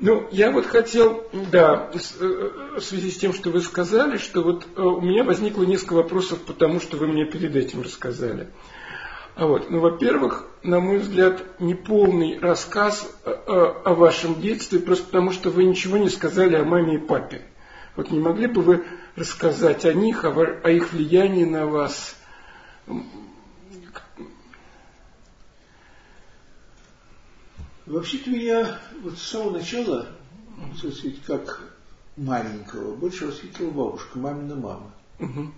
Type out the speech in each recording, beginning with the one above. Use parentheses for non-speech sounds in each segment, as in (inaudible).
Ну, я вот хотел, да, в связи с тем, что вы сказали, что вот у меня возникло несколько вопросов, потому что вы мне перед этим рассказали. А вот, ну, во-первых, на мой взгляд, неполный рассказ о, о вашем детстве, просто потому что вы ничего не сказали о маме и папе. Вот не могли бы вы рассказать о них, о их влиянии на вас? Вообще-то меня вот с самого начала, так сказать, как маленького, больше воспитывала бабушка, мамина мама, угу.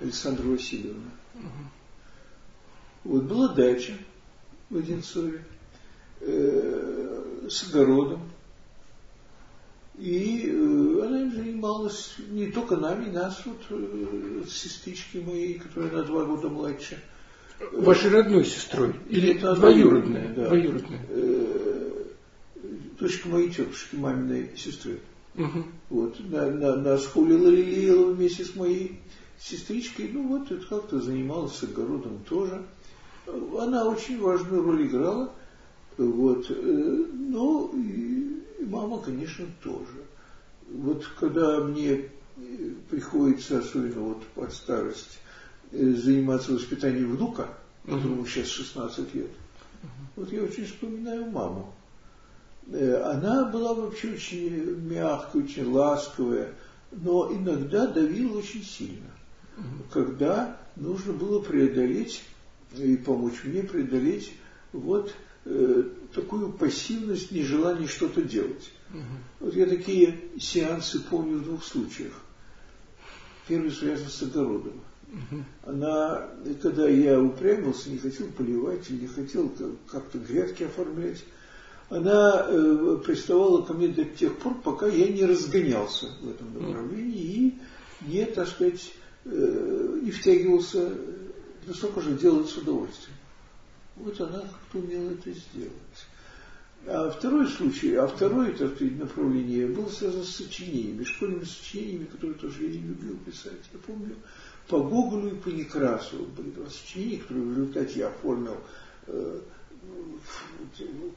Александра Васильевна. Угу. Вот была дача в Одинцове э, с огородом. И э, она занималась не только нами, нас, вот, э, сестрички моей, которая на два года младше. Вашей родной сестрой? Или это двоюродная? Да. двоюродная. Э, дочка моей тетушки, маминой сестры. Угу. Вот, на, на, нас хулила лелеяла вместе с моей сестричкой. Ну вот, это как-то занималась с огородом тоже она очень важную роль играла. Вот. Э, но и мама, конечно, тоже. Вот когда мне э, приходится, особенно вот под старость, заниматься воспитанием внука, которому сейчас 16 лет, вот я очень вспоминаю маму. Она была вообще очень мягкая, очень ласковая, но иногда давила очень сильно, когда нужно было преодолеть и помочь мне преодолеть вот э, такую пассивность, нежелание что-то делать. Угу. Вот я такие сеансы помню в двух случаях. Первый связан с огородом. Она, когда я упрямился, не хотел поливать, не хотел как-то грядки оформлять, она э, приставала ко мне до тех пор, пока я не разгонялся в этом направлении и не, так сказать, э, не втягивался настолько же делает с удовольствием. Вот она как-то умела это сделать. А второй случай, а второе так сказать, направление было связано с сочинениями, школьными сочинениями, которые тоже я не любил писать. Я помню, по Гоголю и по Некрасову были два сочинения, которые в результате я оформил э,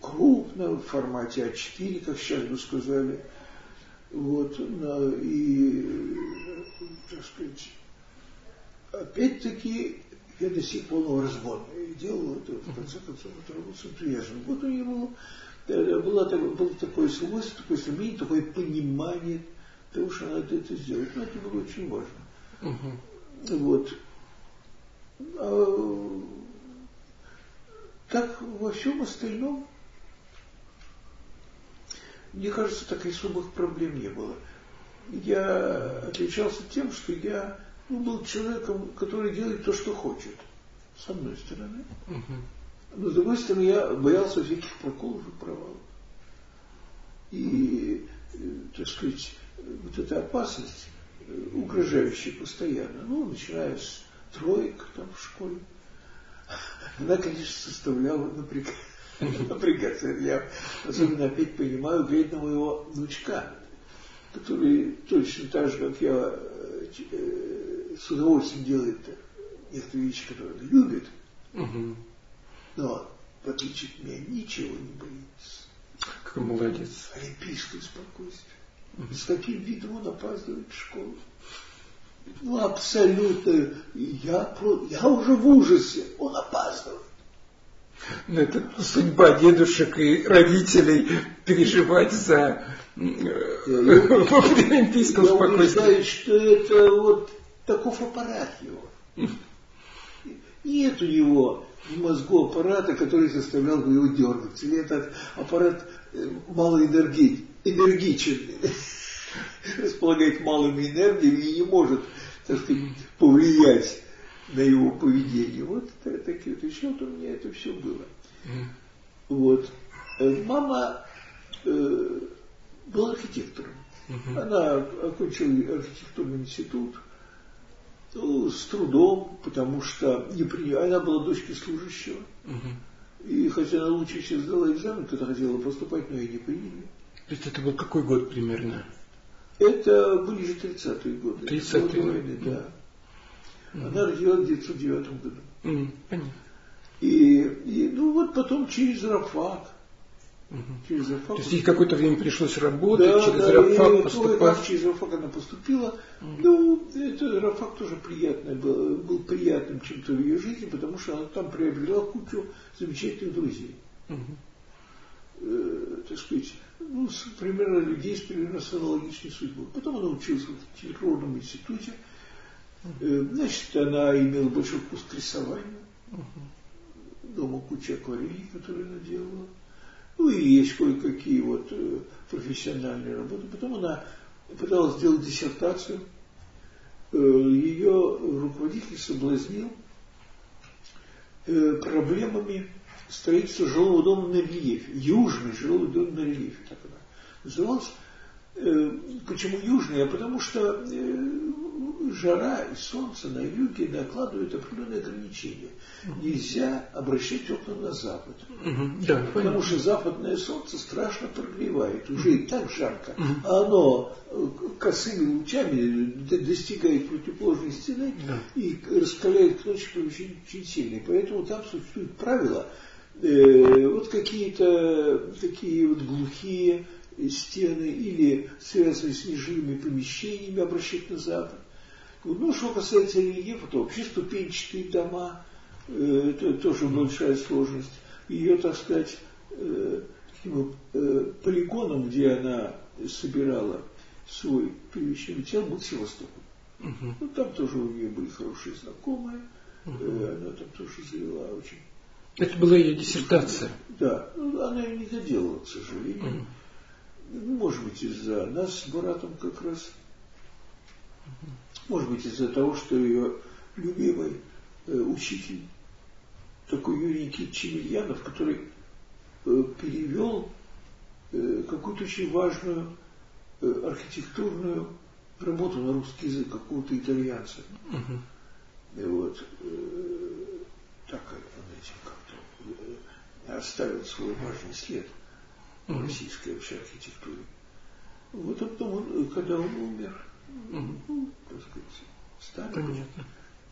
крупно, в формате А4, как сейчас бы сказали. Вот, и, так сказать, опять-таки я до сих пор развод и делал это, в конце концов, это работал с энтузиазмом. Вот у него было, было, было такое свойство, такое стремление, такое понимание того, что надо это сделать. Но это было очень важно. Угу. Вот. А, так во всем остальном, мне кажется, так особых проблем не было. Я отличался тем, что я ну, был человеком, который делает то, что хочет. С одной стороны. Но с другой стороны, я боялся всяких проколов и провалов. И, э, так сказать, вот эта опасность, угрожающая постоянно, ну, начиная с троек там в школе, она, конечно, составляла напрягаться. (laughs) напрягаться. Я особенно опять понимаю, глядя на моего внучка, который точно так же, как я, э, с удовольствием делает некоторые вещи, которые он любит, угу. но в отличие от меня ничего не боится. Какой молодец. Олимпийское спокойствие. С каким видом он опаздывает в школу. Ну, абсолютно. Я, я уже в ужасе. Он опаздывает. Ну, это судьба дедушек и родителей переживать за э, олимпийском спокойствии. Я (laughs) что это вот таков аппарат его. Нет у него в мозгу аппарата, который заставлял бы его дергаться. Или этот аппарат э, малоэнергичен, располагает малыми энергиями и не может, так сказать, повлиять на его поведение. Вот такие вот вещи, вот у меня это все было. Вот. Э, мама э, была архитектором. Она окончила архитектурный институт, ну, с трудом, потому что не при... она была дочкой служащего. Угу. И хотя она лучше всех сдала экзамен, когда хотела поступать, но ее не приняли. То есть это был какой год примерно? Это были же 30-е годы. 30-е годы, да. Угу. Она родилась в 1909 году. Угу. Понятно. И, и, ну вот потом через Рафак, Угу. Через Рафак. То есть ей какое-то время пришлось работать, да, через да, Рафак и поступать. Как через Рафак она поступила. Угу. Ну, это Рафак тоже приятный был, был приятным чем-то в ее жизни, потому что она там приобрела кучу замечательных друзей. Угу. Э, так сказать, ну, с, примерно людей с примерно с аналогичной судьбой. Потом она училась в телефонном институте. Э, значит, она имела большой вкус к рисованию. Дома куча акварелей, которые она делала. Ну и есть кое-какие вот э, профессиональные работы. Потом она пыталась сделать диссертацию. Э, ее руководитель соблазнил э, проблемами строительства жилого дома на рельефе. Южный жилой дом на рельефе, так она называлась. Почему южный? А потому что жара и солнце на юге накладывают определенные ограничения. Нельзя обращать окна на запад. Угу, да, потому понятно. что западное солнце страшно прогревает. Уже и так жарко. Угу. А оно э, косыми лучами достигает противоположной стены да. и раскаляет к ночи помещение очень сильно. поэтому там существует правило, э, вот какие-то такие вот глухие стены или связанные с нежилыми помещениями обращать на запад. Ну, что касается рельефа, то вообще ступенчатые дома, э, это тоже большая сложность. Ее, так сказать, э, таким э, полигоном, где она собирала свой первичный материал, был Севастополь. Угу. Ну, там тоже у нее были хорошие знакомые, угу. э, она там тоже завела очень. Это была ее диссертация. Да, ну, она ее не доделала, к сожалению. Угу. Может быть, из-за нас с братом как раз. Угу. Может быть, из-за того, что ее любимый э, учитель, такой Юрий Никитич Емельянов, который э, перевел э, какую-то очень важную э, архитектурную работу на русский язык какого-то итальянца. Угу. И вот э, так он этим как-то э, оставил свой важный след в российской вообще архитектуре. Вот а потом, он, когда он умер, ну, так сказать, стали. Понятно.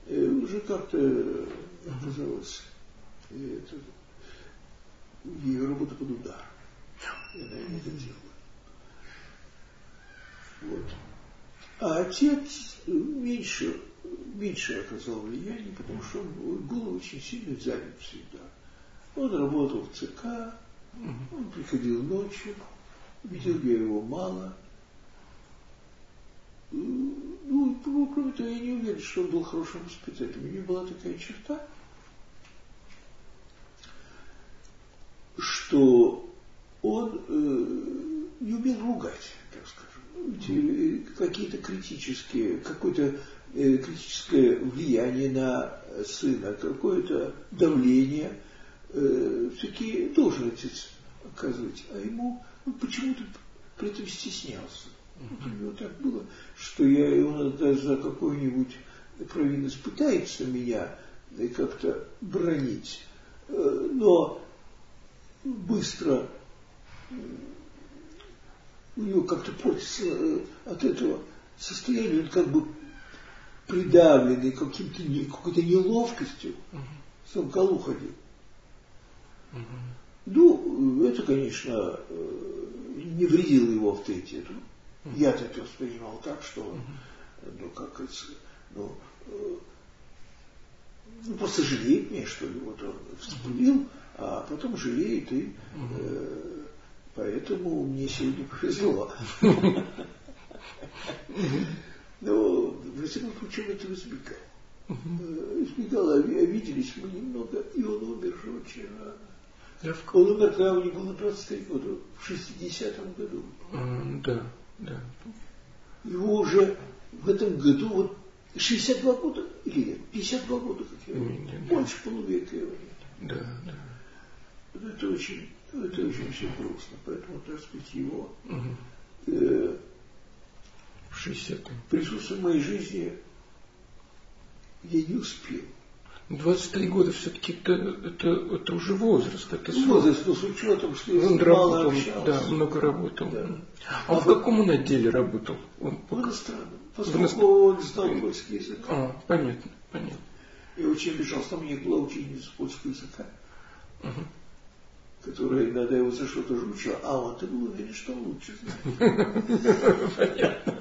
И уже как-то оказалось, и это, ее работа под удар. И она не это делала. Вот. А отец меньше, меньше оказал влияние, потому что он был очень сильно занят всегда. Он работал в ЦК, он приходил ночью, видел я его мало, ну, кроме того, я не уверен, что он был хорошим воспитателем. У него была такая черта, что он э, не умел ругать, так скажем. Какие-то критические, какое-то э, критическое влияние на сына, какое-то давление э, все-таки должен отец оказывать, а ему ну, почему-то при этом стеснялся. У него так было, что я его даже за какую-нибудь провинность пытается меня как-то бронить, э, но быстро у него как-то портится э, от этого состояния, он как бы придавленный каким-то, какой-то неловкостью, в сам колу ходил. Ну, это, конечно, э, не вредило его авторитету. Я-то это воспринимал так, что, ну, как это, ну, э, ну, просто жалеет меня, что ли, вот он вступил, а потом жалеет, и э, поэтому мне сегодня повезло. Но, в всяком случае, он этого избегал. Э, избегал, а виделись мы немного, и он умер же очень рано. Он умер, когда у него было 23 года, в 60-м году. Да. Да. Его уже в этом году вот 62 года или нет, 52 года, как я говорю, больше полувека его нет. Да, да. Это очень, это очень все грустно, поэтому, так сказать, его угу. э, 60 присутствие в моей жизни я не успел. 23 года все-таки это, это, это уже возраст. Это ну, возраст, но с учетом, что он мало работал, общался. Да, много работал. Да. А, а в каком он отделе работал? Он в иностранном. Поскольку он знал польский язык. А, понятно, понятно. Я очень обижался, там у них была ученица польского языка. Угу. Которая иногда его за что-то жучила, а он ты был уверен, что он лучше. Понятно.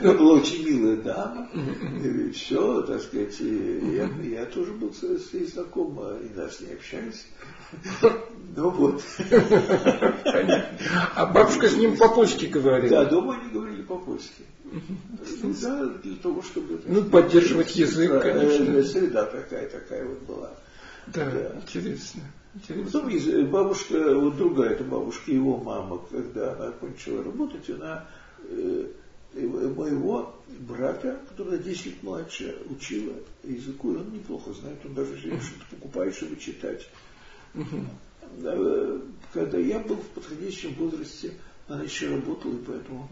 Она была очень милая дама. И все, так сказать, я, я тоже был с, ней знаком, и нас не общались. Ну вот. А бабушка с ним по-польски говорила? Да, дома они говорили по-польски. Да, для того, чтобы... Ну, поддерживать язык, конечно. Среда такая, такая вот была. Да, интересно. Потом э, бабушка, вот другая эта бабушка, его мама, когда она кончила работать, она э, моего брата, который на 10 лет младше, учила языку, и он неплохо знает, он даже (laughs) что-то покупает, чтобы читать. Uh-huh. Когда я был в подходящем возрасте, она еще работала, и поэтому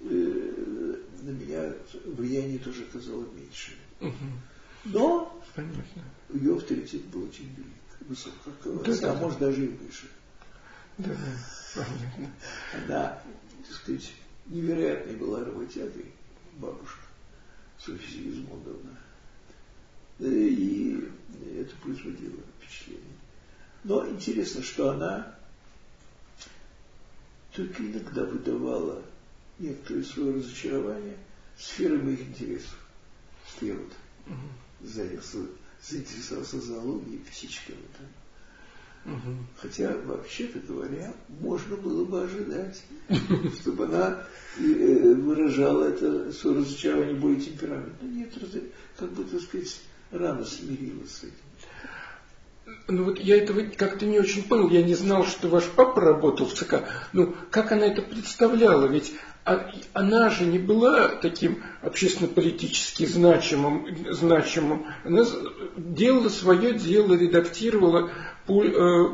э, на меня влияние тоже оказало меньше. Но Понятно. ее авторитет был очень велик высок, как говорится, да, а может даже и выше. Да, понятно. Она, так сказать, невероятной была работягой, бабушка Софья Сигизмундовна. И это производило впечатление. Но интересно, что она только иногда выдавала некоторые свое разочарование сферы моих интересов. Я вот занялся заинтересовался зоологией, птичками. Да? Угу. Хотя, вообще-то говоря, можно было бы ожидать, (laughs) чтобы она э, выражала это свое разочарование более темпераментно. Нет, как бы, так сказать, рано смирилась с этим. Ну вот я этого как-то не очень понял. Я не знал, что ваш папа работал в ЦК. Ну, как она это представляла? Ведь а она же не была таким общественно-политически значимым, значимым. Она делала свое дело, редактировала, э,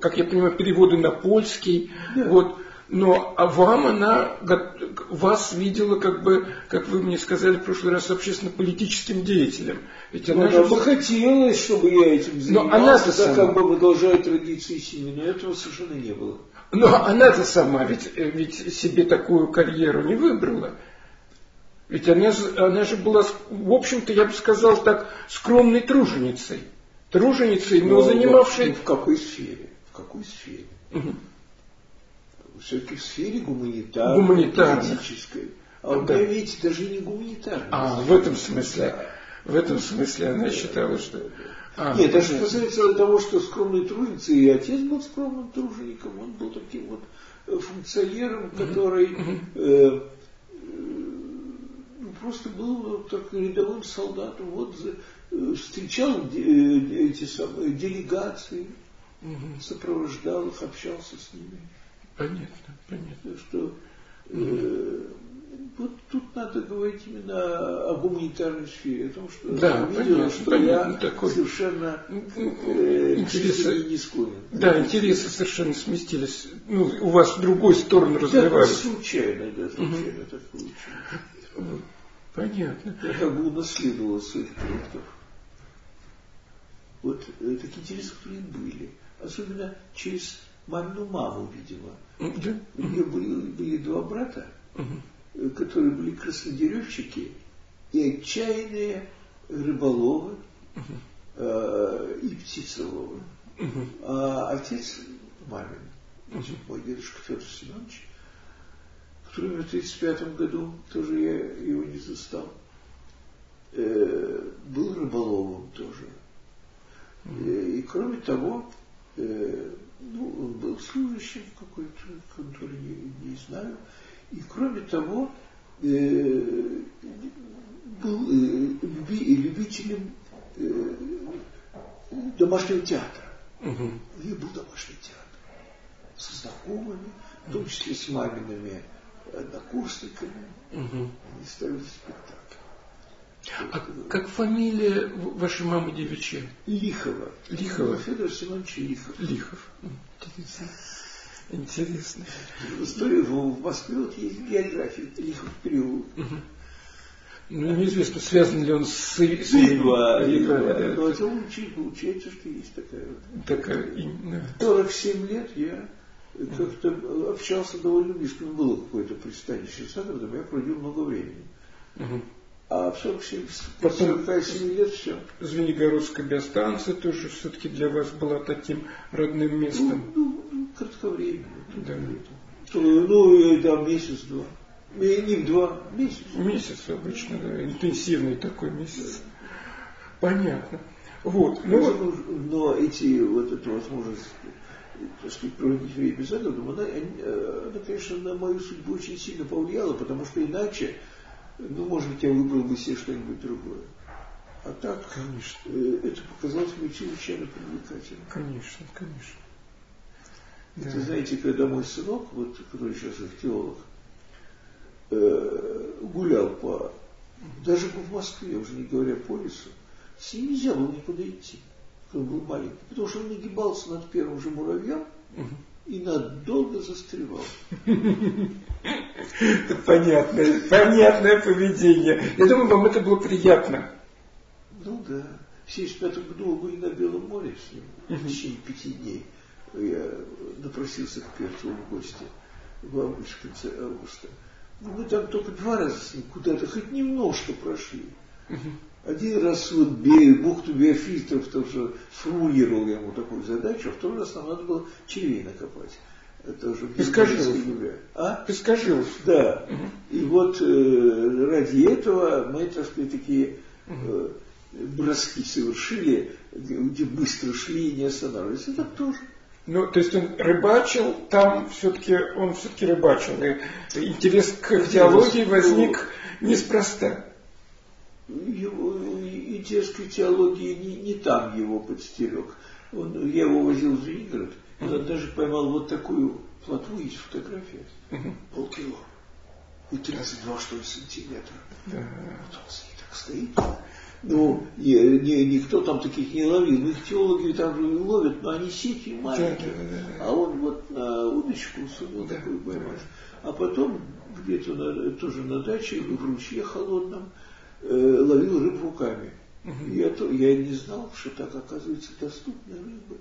как я понимаю, переводы на польский. Да. Вот. Но а вам она, вас видела, как бы, как вы мне сказали в прошлый раз, общественно-политическим деятелем. Ведь она ну, же... бы хотелось, чтобы я этим занимался, но она так сама... как бы продолжая традиции семьи, но этого совершенно не было. Но она-то сама ведь, ведь себе такую карьеру не выбрала. Ведь она, она же была, в общем-то, я бы сказал так, скромной труженицей. Труженицей, но, но занимавшей... Ну, в какой сфере? В какой сфере? Угу. Все-таки в сфере гуманитарной, гуманитарной. политической. А у да. меня, видите, даже не гуманитарная. А, в этом смысле. В этом смысле она считала, что... А, Нет, даже что касается того, что скромный труженица, и отец был скромным тружеником, он был таким вот э, функционером, который э, э, ну, просто был так рядовым солдатом, вот э, встречал эти самые делегации, угу. сопровождал их, общался с ними. Понятно, понятно. Что э, вот тут надо говорить именно о гуманитарной сфере, о том, что да, я видел, понятно, что понятно, я такой, совершенно э, интересы, не склонен. Да, интересы совершенно сместились. Ну, у вас в другой сторону развивались. Да, случайно, да, случайно угу. так получилось. Понятно. Я как бы унаследовал своих предков. Вот э, такие интересы, которые были. Особенно через мамину маму, видимо. Да. У нее были, были два брата. Угу которые были краснодеревщики и отчаянные рыболовы э, и птицеловы. А отец мамин, значит, мой дедушка Федор Семенович, который в 1935 году, тоже я его не застал, э, был рыболовом тоже. И, и кроме того, э, ну, он был служащим в какой-то конторе, не, не знаю, и кроме того, э, был э, люби, любителем э, домашнего театра. Угу. У него был домашний театр. Со знакомыми, в том числе с мамиными однокурсниками. Угу. Они ставили спектакль. А как фамилия вашей мамы девичья? Лихова. Лихова. Федор Семенович Лихов. Лихов. Интересно. История в Москве вот есть география, Лихов переулок. Угу. Ну, неизвестно, связан ли он с, да. Но это учить, получается, что есть такая вот. Такая, да. 47 лет я как-то общался довольно близко. Ну, было какое-то пристанище с Загородом, я проводил много времени. Угу. А в 47, Потом, 47 лет все. Звенигородская биостанция тоже все-таки для вас была таким родным местом. Ну, ну, кратковременно. Да. Ну, там месяц-два. Не два, месяц. Месяц обычно, да, интенсивный такой месяц. Понятно. Вот. Ну, но, но эти, вот эту возможность так сказать, проводить время без этого, она, она, конечно, на мою судьбу очень сильно повлияла, потому что иначе ну, может быть, я выбрал бы себе что-нибудь другое. А так, конечно, э, это показалось мне чрезвычайно привлекательным. Конечно, конечно. Это, да. знаете, когда мой сынок, вот, который сейчас теолог, э, гулял по, даже в Москве, уже не говоря по лесу, с ним нельзя было никуда идти, когда он был маленький, потому что он нагибался над первым же муравьем, угу и надолго застревал. (laughs) Понятное, понятное поведение. Я думаю, вам это было приятно. Ну да. В 75 году мы на Белом море с ним в течение пяти дней. Я напросился к Перцу в гости в августе, в конце августа. Но мы там только два раза с ним куда-то хоть немножко прошли. Один раз вот бухту биофильтров тоже сформулировал я ему такую задачу, а второй раз нам надо было червей накопать. Это уже Пескожилов. А? Пескожилов. Да. Угу. И вот э, ради этого мы, так сказать, такие э, броски совершили, где быстро шли и не останавливались. Это тоже. Ну, то есть он рыбачил, там все-таки он все-таки рыбачил. И интерес к теологии возник неспроста его, к теологии не, не там его подстерег. Он, я его возил в Звенигород, и он даже поймал вот такую плотву, есть фотография, uh-huh. полкило. И 32, что ли, сантиметра. Да. Вот он с ней так стоит. Ну, не, не, никто там таких не ловил. Их теологи там ловят, но они сети маленькие. Да, да, да, а он вот на удочку сумел да, такой поймать. А потом где-то на, тоже на даче, в ручье холодном, э, ловил рыб руками. Угу. Я, то, я не знал, что так оказывается доступны рыбы.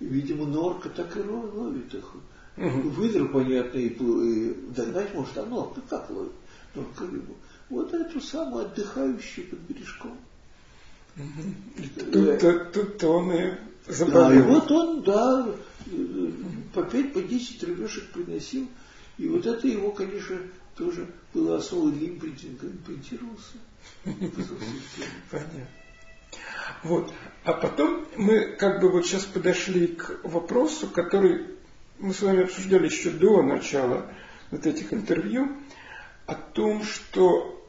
И, видимо, норка так и ловит их. Угу. Выдр, понятно, и, и догнать может, а норка как ловит? Норка рыбу. Вот эту самую отдыхающую под бережком. Тут-то, тут он и забавил. Да, и вот он, да, по пять, по десять рыбешек приносил. И вот это его, конечно, тоже было основой для импринтинга, импринтировался. Понятно. Вот. А потом мы как бы вот сейчас подошли к вопросу, который мы с вами обсуждали еще до начала вот этих интервью, о том, что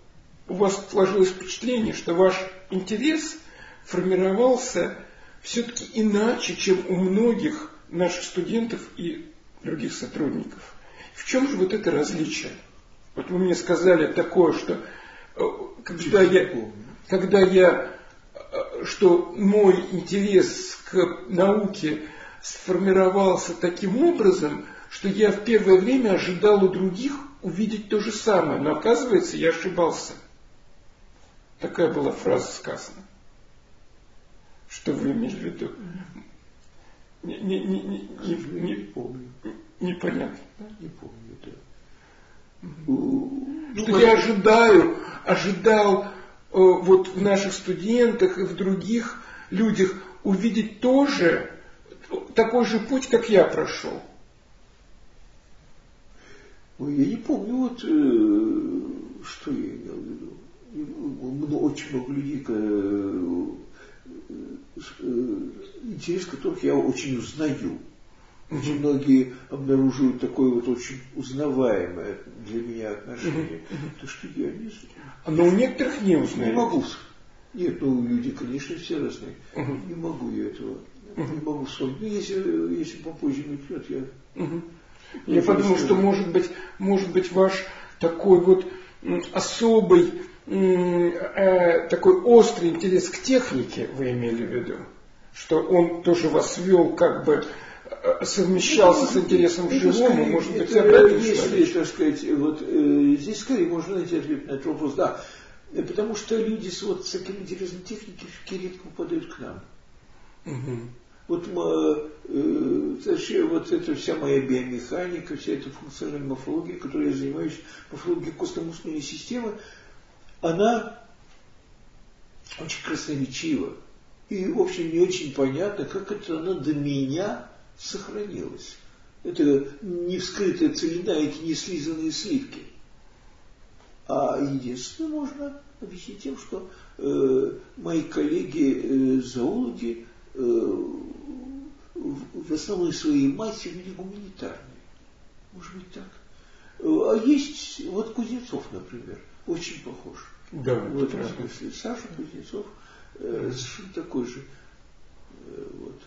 у вас сложилось впечатление, что ваш интерес формировался все-таки иначе, чем у многих наших студентов и других сотрудников. В чем же вот это различие? Вот вы мне сказали такое, что когда я, когда я, э, что мой интерес к науке сформировался таким образом, что я в первое время ожидал у других увидеть то же самое, но оказывается я ошибался. Такая была фраза сказана. Что вы имели в виду? Не, не, не, не, не, не помню. Непонятно. Не помню, да. Ну, что я ожидаю, ожидал э, вот в наших студентах и в других людях увидеть тоже такой же путь, как я прошел. Ой, я не помню, вот э, что я имел в виду. Ну, очень много людей, э, интерес которых я очень узнаю. Очень многие обнаруживают такое вот очень узнаваемое для меня отношение. То, что я не знаю. Но у некоторых не узнаю. Не могу. Нет, ну люди, конечно, все разные. Не могу я этого. Не могу вспомнить. Ну, если, если попозже начнет, я... Я подумал, что может быть, может быть ваш такой вот особый, э, такой острый интерес к технике, вы имели в виду, что он тоже вас вел как бы совмещался с интересом к живому, может быть, это, это если, так сказать, вот э, здесь скорее можно найти ответ на этот вопрос, да. Потому что люди с, вот, с таким интересом техники редко попадают к нам. Угу. Вот, э, вообще, вот эта вся моя биомеханика, вся эта функциональная морфология, которой я занимаюсь, морфология костно-мускульной системы, она очень красноречиво. И, в общем, не очень понятно, как это она до меня сохранилось. Это не вскрытая целина, эти не слизанные сливки. А единственное можно объяснить тем, что э, мои коллеги э, э, в, в основной своей массе не гуманитарные. Может быть так. Э, а есть, вот Кузнецов, например, очень похож. Да, в этом смысле. Саша Кузнецов э, совершенно такой же. Э, вот.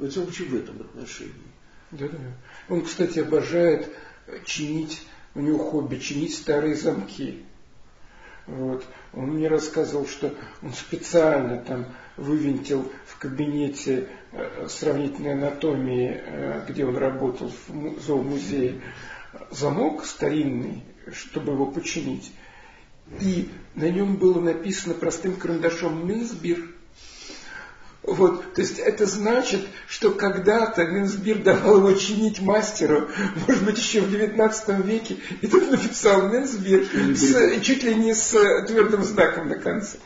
Во всяком случае, в этом отношении. Да, да. Он, кстати, обожает чинить, у него хобби, чинить старые замки. Вот. Он мне рассказывал, что он специально там вывинтил в кабинете э, сравнительной анатомии, э, где он работал в зоомузее, замок старинный, чтобы его починить. И на нем было написано простым карандашом «Минсбир». Вот, то есть это значит, что когда-то Минсбир давал его чинить мастеру, может быть, еще в 19 веке, и тут написал Минсбир с, чуть ли не с твердым знаком на конце.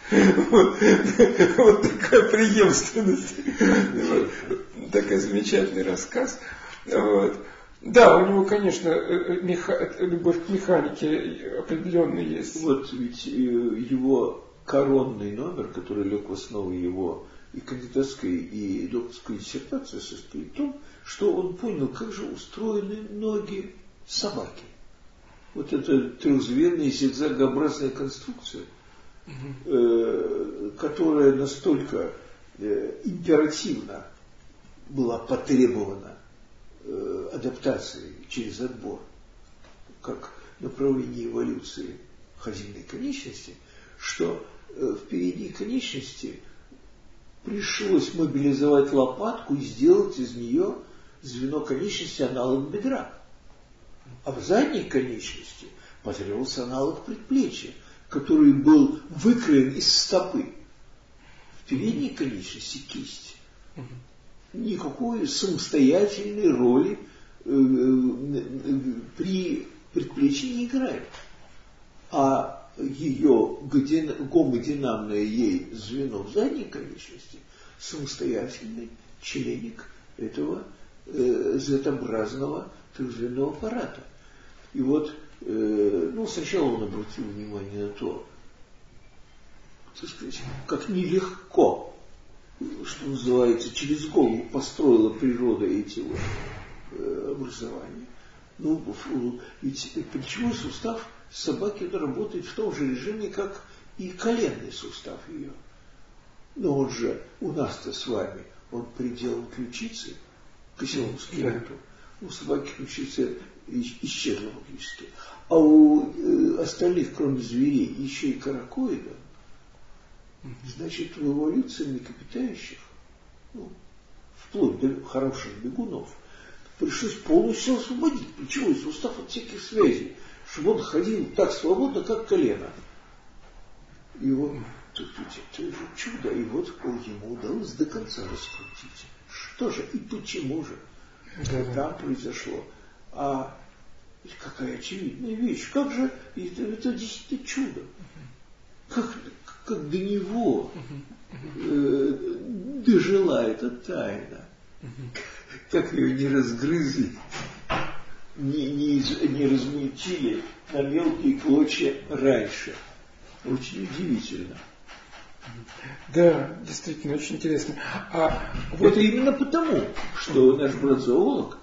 Вот, (laughs) вот такая преемственность. Вот, такой замечательный рассказ. Вот. Да, у него, конечно, э, э, меха... любовь к механике определенная есть. Вот ведь э, его коронный номер, который лег в основу его и кандидатской, и докторской диссертации состоит в том, что он понял, как же устроены ноги собаки. Вот эта трехзвенная зигзагообразная конструкция, угу. э, которая настолько э, императивно была потребована э, адаптацией через отбор, как направление эволюции ходильной конечности, что э, в передней конечности – пришлось мобилизовать лопатку и сделать из нее звено конечности аналог бедра. А в задней конечности потребовался аналог предплечья, который был выкроен из стопы. В передней конечности кисть. Никакой самостоятельной роли э, э, при предплечье не играет. А ее гомодинамное ей звено в задней конечности самостоятельный членик этого э, Z-образного трехзвенного аппарата. И вот, э, ну, сначала он обратил внимание на то, так сказать, как нелегко, что называется, через голову построила природа эти вот э, образования. Ну, ведь плечевой сустав собаки работает в том же режиме, как и коленный сустав ее. Но он же у нас-то с вами, он приделан ключицы к оселому скелету. У собаки ключица исчезла фактически. А у э, остальных, кроме зверей, еще и каракоида, значит, в эволюции млекопитающих, ну, вплоть до хороших бегунов, пришлось полностью освободить плечевой сустав от всяких связей чтобы он ходил так свободно, как колено. И вот тут это же чудо, и вот ему удалось до конца раскрутить. Что же и почему же да. там произошло? А какая очевидная вещь. Как же это, это действительно чудо. Как, как до него э, дожила эта тайна. Как ее не разгрызли не, не, не размельчили на мелкие клочья раньше. Очень удивительно. Да, действительно, очень интересно. А вот это именно потому, что наш брат-зоолог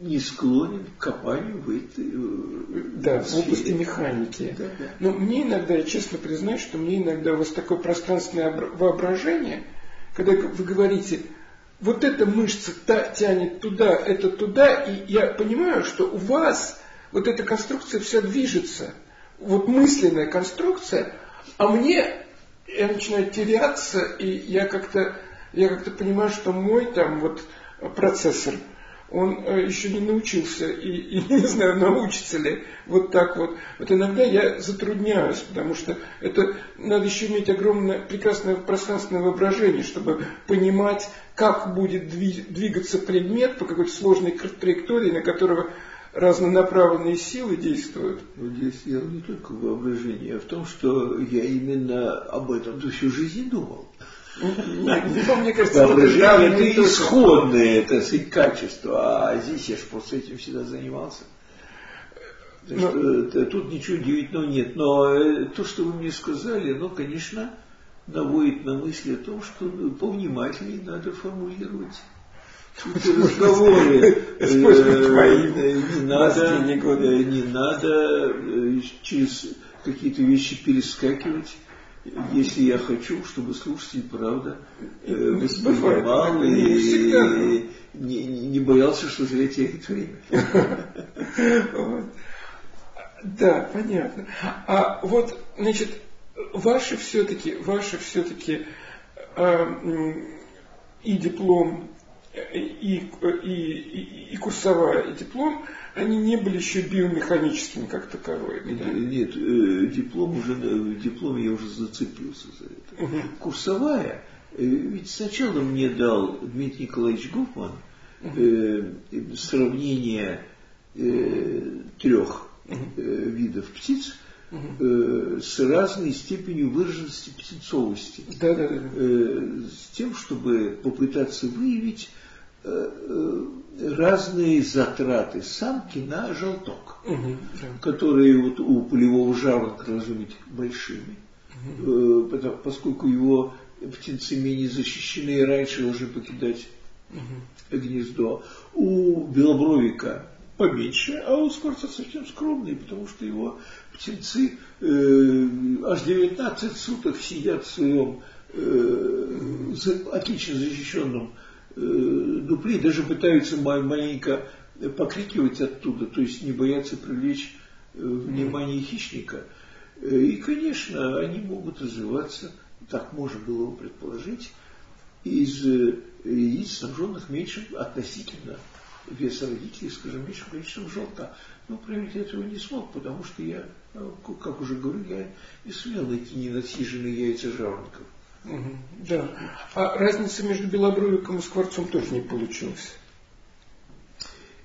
не склонен к копанию в этой э, Да, в области механики. Да, да. Но мне иногда, я честно признаюсь, что мне иногда у вас такое пространственное воображение, когда вы говорите, вот эта мышца та, тянет туда, это туда, и я понимаю, что у вас вот эта конструкция вся движется, вот мысленная конструкция, а мне я начинаю теряться, и я как-то я как-то понимаю, что мой там вот процессор – он э, еще не научился и, и (laughs) не знаю, научится ли вот так вот. Вот иногда я затрудняюсь, потому что это надо еще иметь огромное, прекрасное пространственное воображение, чтобы понимать, как будет двигаться предмет по какой-то сложной траектории, на которого разнонаправленные силы действуют. Ну, здесь дело не только в воображении, а в том, что я именно об этом всю жизнь думал. Нет, мне кажется, это исходное, это качество, а здесь я же просто этим всегда занимался. Но... Что, тут ничего удивительного нет. Но э, то, что вы мне сказали, ну, конечно, наводит на мысли о том, что ну, повнимательнее надо формулировать разговоры. (laughs) Использовать мои э, не надо, не надо э, через какие-то вещи перескакивать если я хочу, чтобы слушатель, правда, э, воспринимал и, не, не боялся, что зря теряет время. Да, понятно. А вот, значит, ваши все-таки, ваши все-таки э, и диплом, и, и, и, и курсовая, и диплом, они не были еще биомеханическими как таковыми. Да? Нет, э, диплом уже, в дипломе я уже зацепился за это. Угу. Курсовая, э, ведь сначала мне дал Дмитрий Николаевич Гофман э, сравнение э, трех э, видов птиц, э, с разной степенью выраженности птенцовости. Да, да, да. Э, с тем, чтобы попытаться выявить э, э разные затраты самки на желток, угу, да. которые вот у полевого жаворонка должны быть большими, угу. э, поскольку его птенцы менее защищены раньше должны покидать угу. гнездо. У белобровика поменьше, а у скворца совсем скромный, потому что его птенцы э, аж 19 суток сидят в своем э, отлично защищенном э, дупле, даже пытаются маленько покрикивать оттуда, то есть не боятся привлечь э, внимание хищника. Э, и, конечно, они могут развиваться, так можно было бы предположить, из яиц, снабженных меньшим относительно веса родителей, скажем, меньшим количеством желтка. Но проявить этого не смог, потому что я, как уже говорю, я не сумел найти ненасиженные яйца жаворонков. Угу, да. А разница между белобровиком и скворцом тоже не получилась.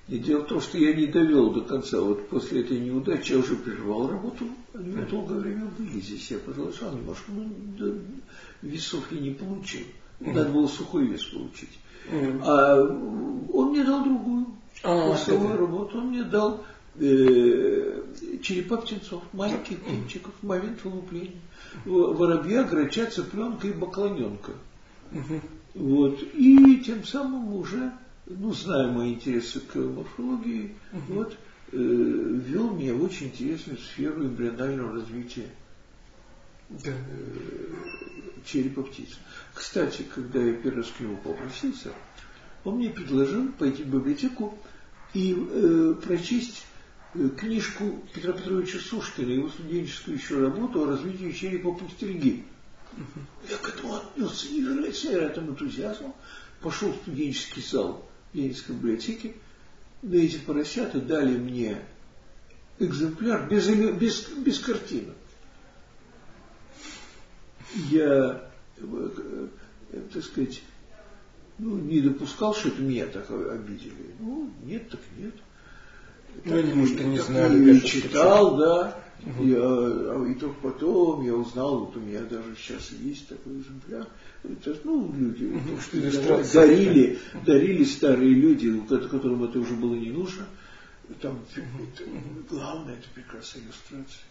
И дело в том, что я не довел до конца. Вот после этой неудачи я уже прервал работу. Они mm долгое время были здесь. Я продолжал немножко, но да, весов я не получил. mm Надо было сухой вес получить. mm А он мне дал другую. А, Курсовую работу. Он мне дал э, черепа птенцов, маленьких птенчиков (clears throat) в момент вылупления воробья, грача, цыпленка и бакланенка. Угу. Вот. И тем самым уже, ну, зная мои интересы к морфологии, угу. вот, э, ввел меня в очень интересную сферу эмбрионального развития да. э, черепа птиц. Кстати, когда я первый раз к нему попросился, он мне предложил пойти в библиотеку и э, прочесть книжку Петра Петровича Сушкина, его студенческую еще работу о развитии черепа пустельги. Я к этому отнесся невероятным энтузиазмом, пошел в студенческий зал Ленинской библиотеки, да эти поросята дали мне экземпляр без, без, без картинок. Я, э, э, так сказать, ну, не допускал, что это меня так обидели. Ну, нет, так нет. Ну, может, и не знали. И читал, да. Угу. Я, а и только потом я узнал, вот у меня даже сейчас есть такой экземпляр. Это, ну, люди, угу. то, что дарили, дарили старые люди, которым это уже было не нужно. Там угу. главное, это прекрасная иллюстрация.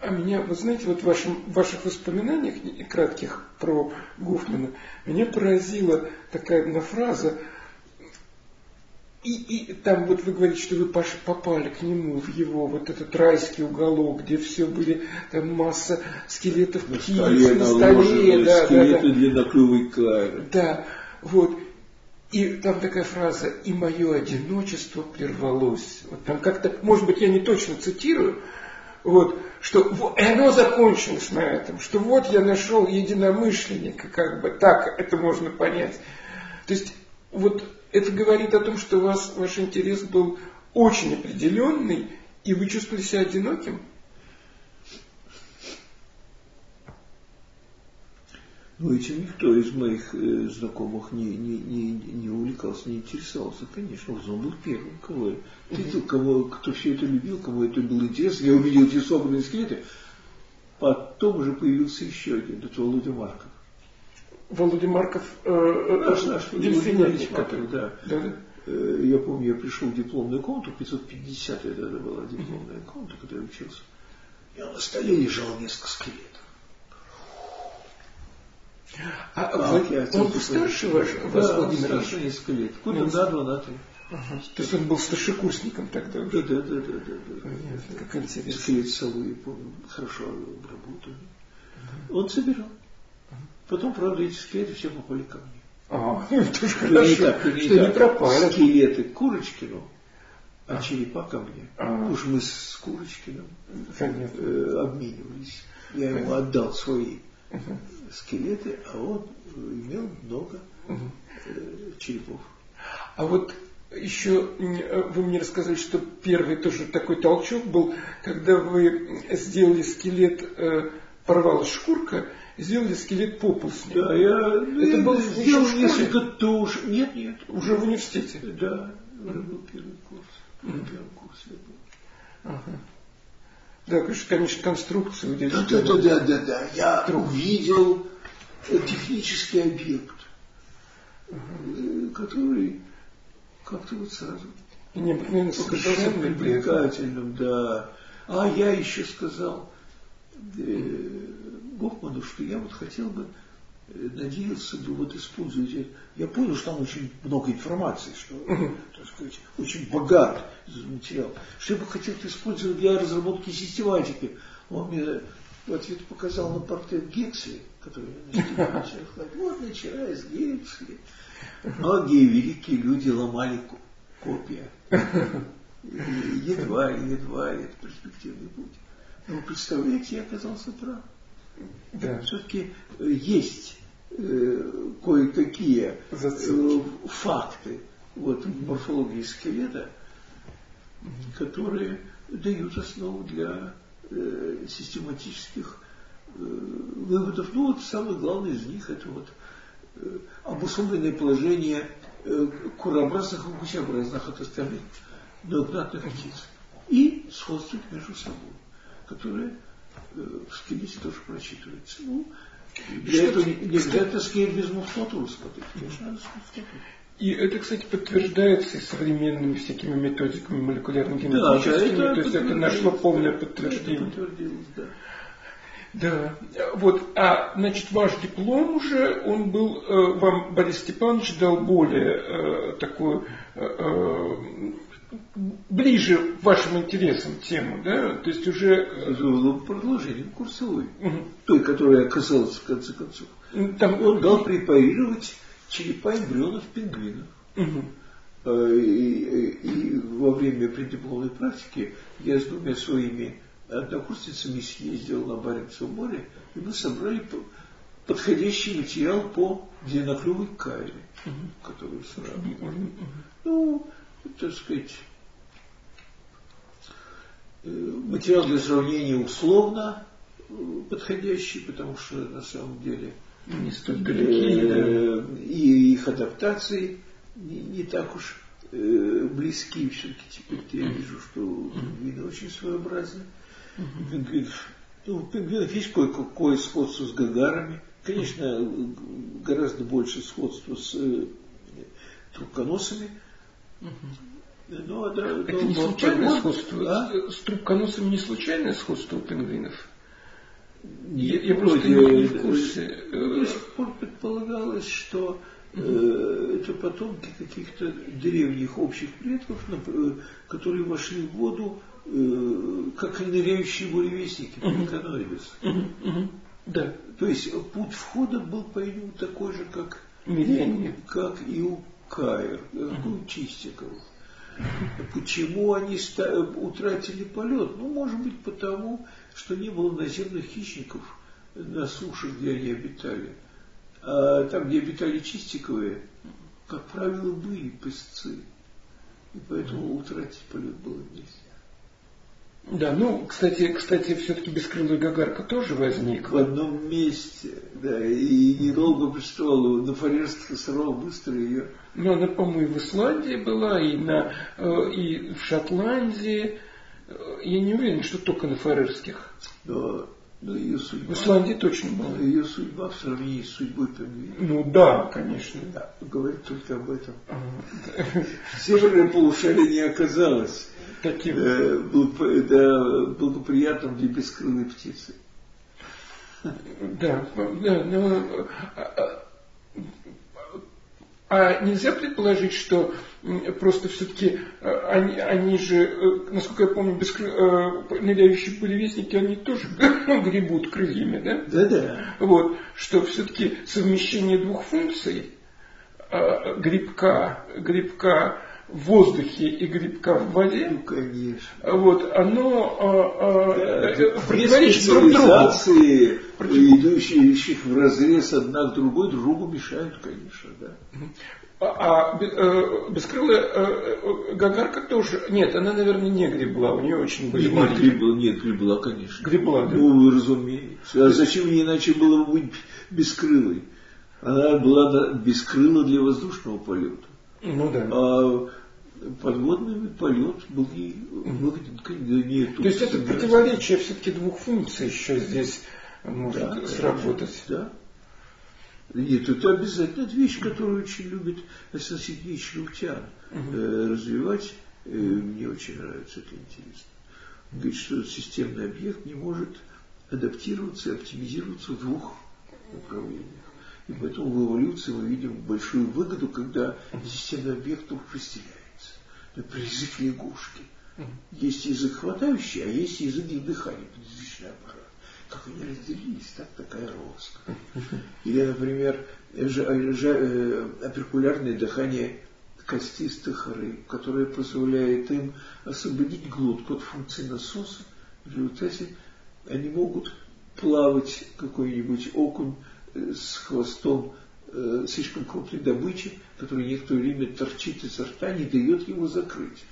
А меня, вы знаете, вот в вашем, в ваших воспоминаниях кратких про Гофмана, меня поразила такая одна фраза, и, и там вот вы говорите, что вы попали к нему в его вот этот райский уголок, где все были, там масса скелетов на птиц столе, на столе, да, скелеты да, да. длинноклювой клары. Да, вот. И там такая фраза, и мое одиночество прервалось. Вот там как-то, может быть, я не точно цитирую, вот, что и оно закончилось на этом, что вот я нашел единомышленника, как бы так это можно понять. То есть вот это говорит о том, что у вас ваш интерес был очень определенный, и вы чувствовали себя одиноким? Ну, этим никто из моих э, знакомых не, не, не, не увлекался, не интересовался. Конечно, он был первым, кого я видел, кого, кто все это любил, кому это было интересно. Я увидел эти собранные скелеты. Потом уже появился еще один, это Володя Марков. Володя Марков, э, э наш, наш дельфинятник, который, да. да, да. Э, я помню, я пришел в дипломную комнату, 550 это была дипломная комната, которая учился. И на столе лежало несколько скелетов. А, а вы, он был старше ваш, вас, да, Владимир старше несколько лет. Года на два, на три. Ага. То есть он был старшекурсником тогда уже? Да, да, да, да. да, да. Понятно, как интересно. Скелет совы, помню, хорошо обработали. Ага. Он собирал. Потом, правда, эти скелеты все попали ко мне. А, (laughs) ну это же хорошо, не так, не что не пропали. Скелеты Курочкину, а, а черепа ко мне. А. Уж мы с Курочкиным э, обменивались. Я ему отдал свои угу. скелеты, а он имел много угу. э, черепов. А вот еще э, вы мне рассказали, что первый тоже такой толчок был, когда вы сделали скелет, э, порвалась шкурка, сделали скелет попусни. Да, я, это я был сделал несколько туш. Нет, нет. Уже в университете? Да, уже был первый курс. На первом курсе был. Ага. Да, конечно, конструкцию здесь. Да, да, да, да, да, да. Я Друг. увидел технический объект, угу. который как-то вот сразу необыкновенно показался привлекательным, да. А я еще сказал э, Гофману, что я вот хотел бы Э, надеялся бы вот использовать. Я понял, что там очень много информации, что, так сказать, очень богат материал. Что я бы хотел это использовать для разработки систематики. Он мне в ответ показал на портрет Гексли, который я (laughs) Вот начиная с Гексли. Многие великие люди ломали копия. (laughs) едва ли, едва ли, это перспективный путь. Но представляете, я оказался прав. Да. Все-таки э, есть э, кое-какие э, факты вот, в морфологии скелета, которые дают основу для э, систематических э, выводов. Ну вот самый главный из них это вот э, обусловленное положение э, курообразных и гусеобразных от остальных многократных птиц. И сходство между собой, которое в скелете тоже прочитывается. Ну, для этого не, обязательно скелет без мускулатуры смотреть, конечно, надо мускулатуру. И это, кстати, подтверждается и современными всякими методиками молекулярно-генетическими, да, то есть это нашло полное подтверждение. да. Да, вот, а, значит, ваш диплом уже, он был, э, вам Борис Степанович дал более э, такую э, э ближе вашим интересам тему, да? То есть уже... Это было продолжением курсовой, угу. той, которая оказалась в конце концов. Там... Он дал препарировать черепа эмбрионов пингвинов. Угу. И, и, и во время преддипломной практики я с двумя своими однокурсницами съездил на Баренцево море, и мы собрали подходящий материал по длинноклювой кайле, угу. которую сравнивали. Угу. Ну, так сказать, э, материал для сравнения условно э, подходящий, потому что на самом деле не столь далеки, э, и их адаптации не, не так уж э, близки. Все-таки теперь я вижу, что пингвины очень своеобразны. Ну, у пингвинов есть кое-какое сходство с гагарами. Конечно, гораздо больше сходства с э, трубконосами. Ну, да, Это не случайное сходство? А? С трубконосами не случайное сходство у пингвинов? Я, я просто не в курсе. До сих пор предполагалось, что э, это потомки каких-то древних общих предков, э, которые вошли в воду э, как ныряющие буревестники, пеликаноидес. Да. То есть путь входа был, по-видимому, такой же, как, как и у Каир, как у Чистикова. Почему они утратили полет? Ну, может быть, потому, что не было наземных хищников на суше, где они обитали. А там, где обитали чистиковые, как правило, были песцы. И поэтому утратить полет было нельзя. Да, ну, кстати, кстати, все-таки бескрылая гагарка тоже возник. В одном месте, да, и недолго пришел на Фарерских островах быстро ее. Ну, она, по-моему, в Исландии была, и, на, э, и в Шотландии. Я не уверен, что только на Фарерских. Но, но ее судьба... В Исландии точно была. Ее судьба в сравнении с судьбой пингвина. Ну да, конечно. Да, говорит только об этом. Северное полушарие не оказалось таким э, да, благоприятным для бескрылой птицы. Да, да, но а, а, а нельзя предположить, что просто все-таки э, они, они же, э, насколько я помню, бескры... Э, ныряющие пулевестники, они тоже (laughs) гребут крыльями, да? Да-да. Вот, что все-таки совмещение двух функций грибка, грибка в воздухе и грибка в воде, ну, конечно. вот, оно а, да, противоречит друг другу. идущих в разрез одна к другой, другу мешают, конечно, да. А, а э, бескрылая э, Гагарка тоже, нет, она, наверное, не гребла, у нее очень были нет, маленькие. Гребла, нет, гребла, конечно. Гребла, да? Ну, разумеется. А зачем ей иначе было бы быть бескрылой? Она была бескрыла для воздушного полета. Ну да. А подводный полет был ей выгоден. То есть это противоречие все-таки двух функций еще здесь может да, сработать. Да. Нет, это обязательно вещь, которую очень любит Сергеевич Левтян угу. э, развивать. Э, мне очень нравится, это интересно. Он говорит, что системный объект не может адаптироваться и оптимизироваться в двух направлениях. И поэтому в эволюции мы видим большую выгоду, когда системный объект вдруг разделяется. Например, язык лягушки. Есть язык хватающий, а есть язык для дыхания, подвздышный аппарат. Как они разделились, так такая роскошь. Или, например, жа, э, дыхание костистых рыб, которое позволяет им освободить глотку от функции насоса. В результате они могут плавать какой-нибудь окунь с хвостом э, слишком крупной добычи, который некоторое время торчит изо рта, не дает его закрыть.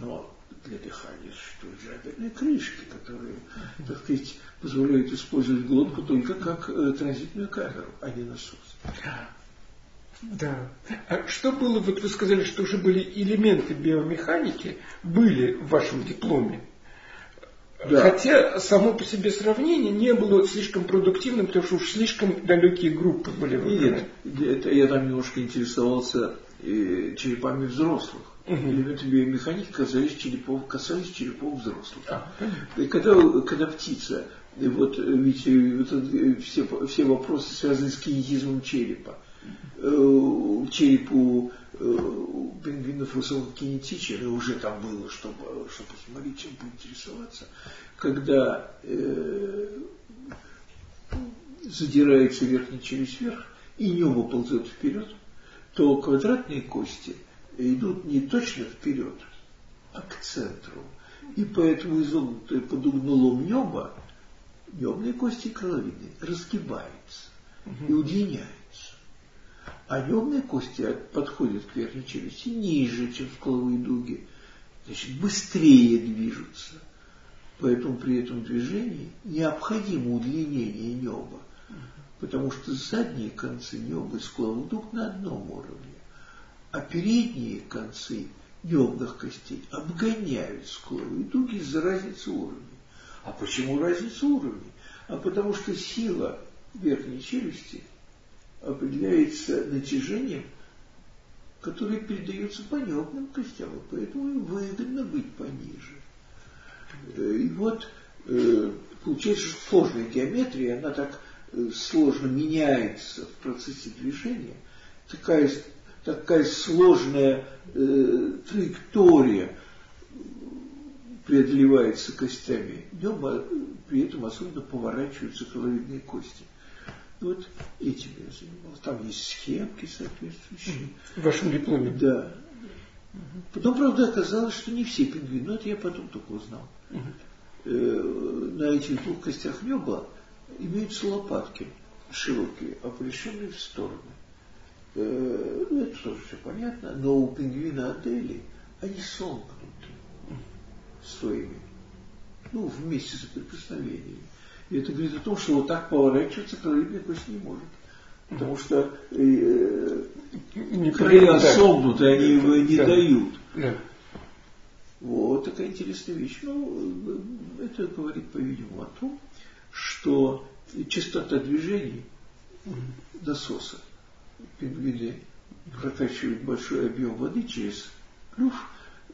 Но для дыхания существуют жаберные крышки, которые, так сказать, позволяют использовать глотку только как э, транзитную камеру, а не насос. Да. А что было, вот вы сказали, что уже были элементы биомеханики, были в вашем дипломе. Да. Хотя само по себе сравнение не было слишком продуктивным, потому что уж слишком далекие группы были выбраны. Нет, это я там немножко интересовался э, черепами взрослых. Угу. Элементы биомеханики касались черепов, касались черепов взрослых. А, и когда, когда птица, и вот ведь вот, все, все вопросы связаны с кинетизмом черепа. Э, черепу у пингвинов высококинетичен, и уже там было, чтобы, чтобы посмотреть, чем поинтересоваться, когда э, задирается верхняя челюсть вверх, и небо ползет вперед, то квадратные кости идут не точно вперед, а к центру. И поэтому изогнутое под углом неба, небные кости крыловидные, разгибаются и удлиняются. А небные кости подходят к верхней челюсти ниже, чем скуловые дуги. Значит, быстрее движутся. Поэтому при этом движении необходимо удлинение неба. Потому что задние концы неба и скуловых дуг на одном уровне. А передние концы небных костей обгоняют скуловые дуги из-за разницы уровней. А почему разница уровней? А потому что сила верхней челюсти – определяется натяжением, которое передается по небным костям, поэтому выгодно быть пониже. Э, и вот э, получается, что сложная геометрия, она так э, сложно меняется в процессе движения, такая, такая сложная э, траектория преодолевается костями неба, при этом особенно поворачиваются коловидные кости. Вот этим я занимался. Там есть схемки соответствующие. В вашем дипломе? Да. Потом, правда, оказалось, что не все пингвины, но это я потом только узнал. Угу. на этих двух костях неба имеются лопатки широкие, опрещенные в стороны. Э, ну, это тоже все понятно, но у пингвина Адели они сомкнуты своими ну, вместе соприкосновениями. И это говорит о том, что вот так поворачиваться крылья кость не может. Потому что э, крылья согнуты, они его не да. дают. Да. Вот такая интересная вещь. Ну, это говорит, по-видимому, о том, что частота движений насоса пингвины прокачивают большой объем воды через клюв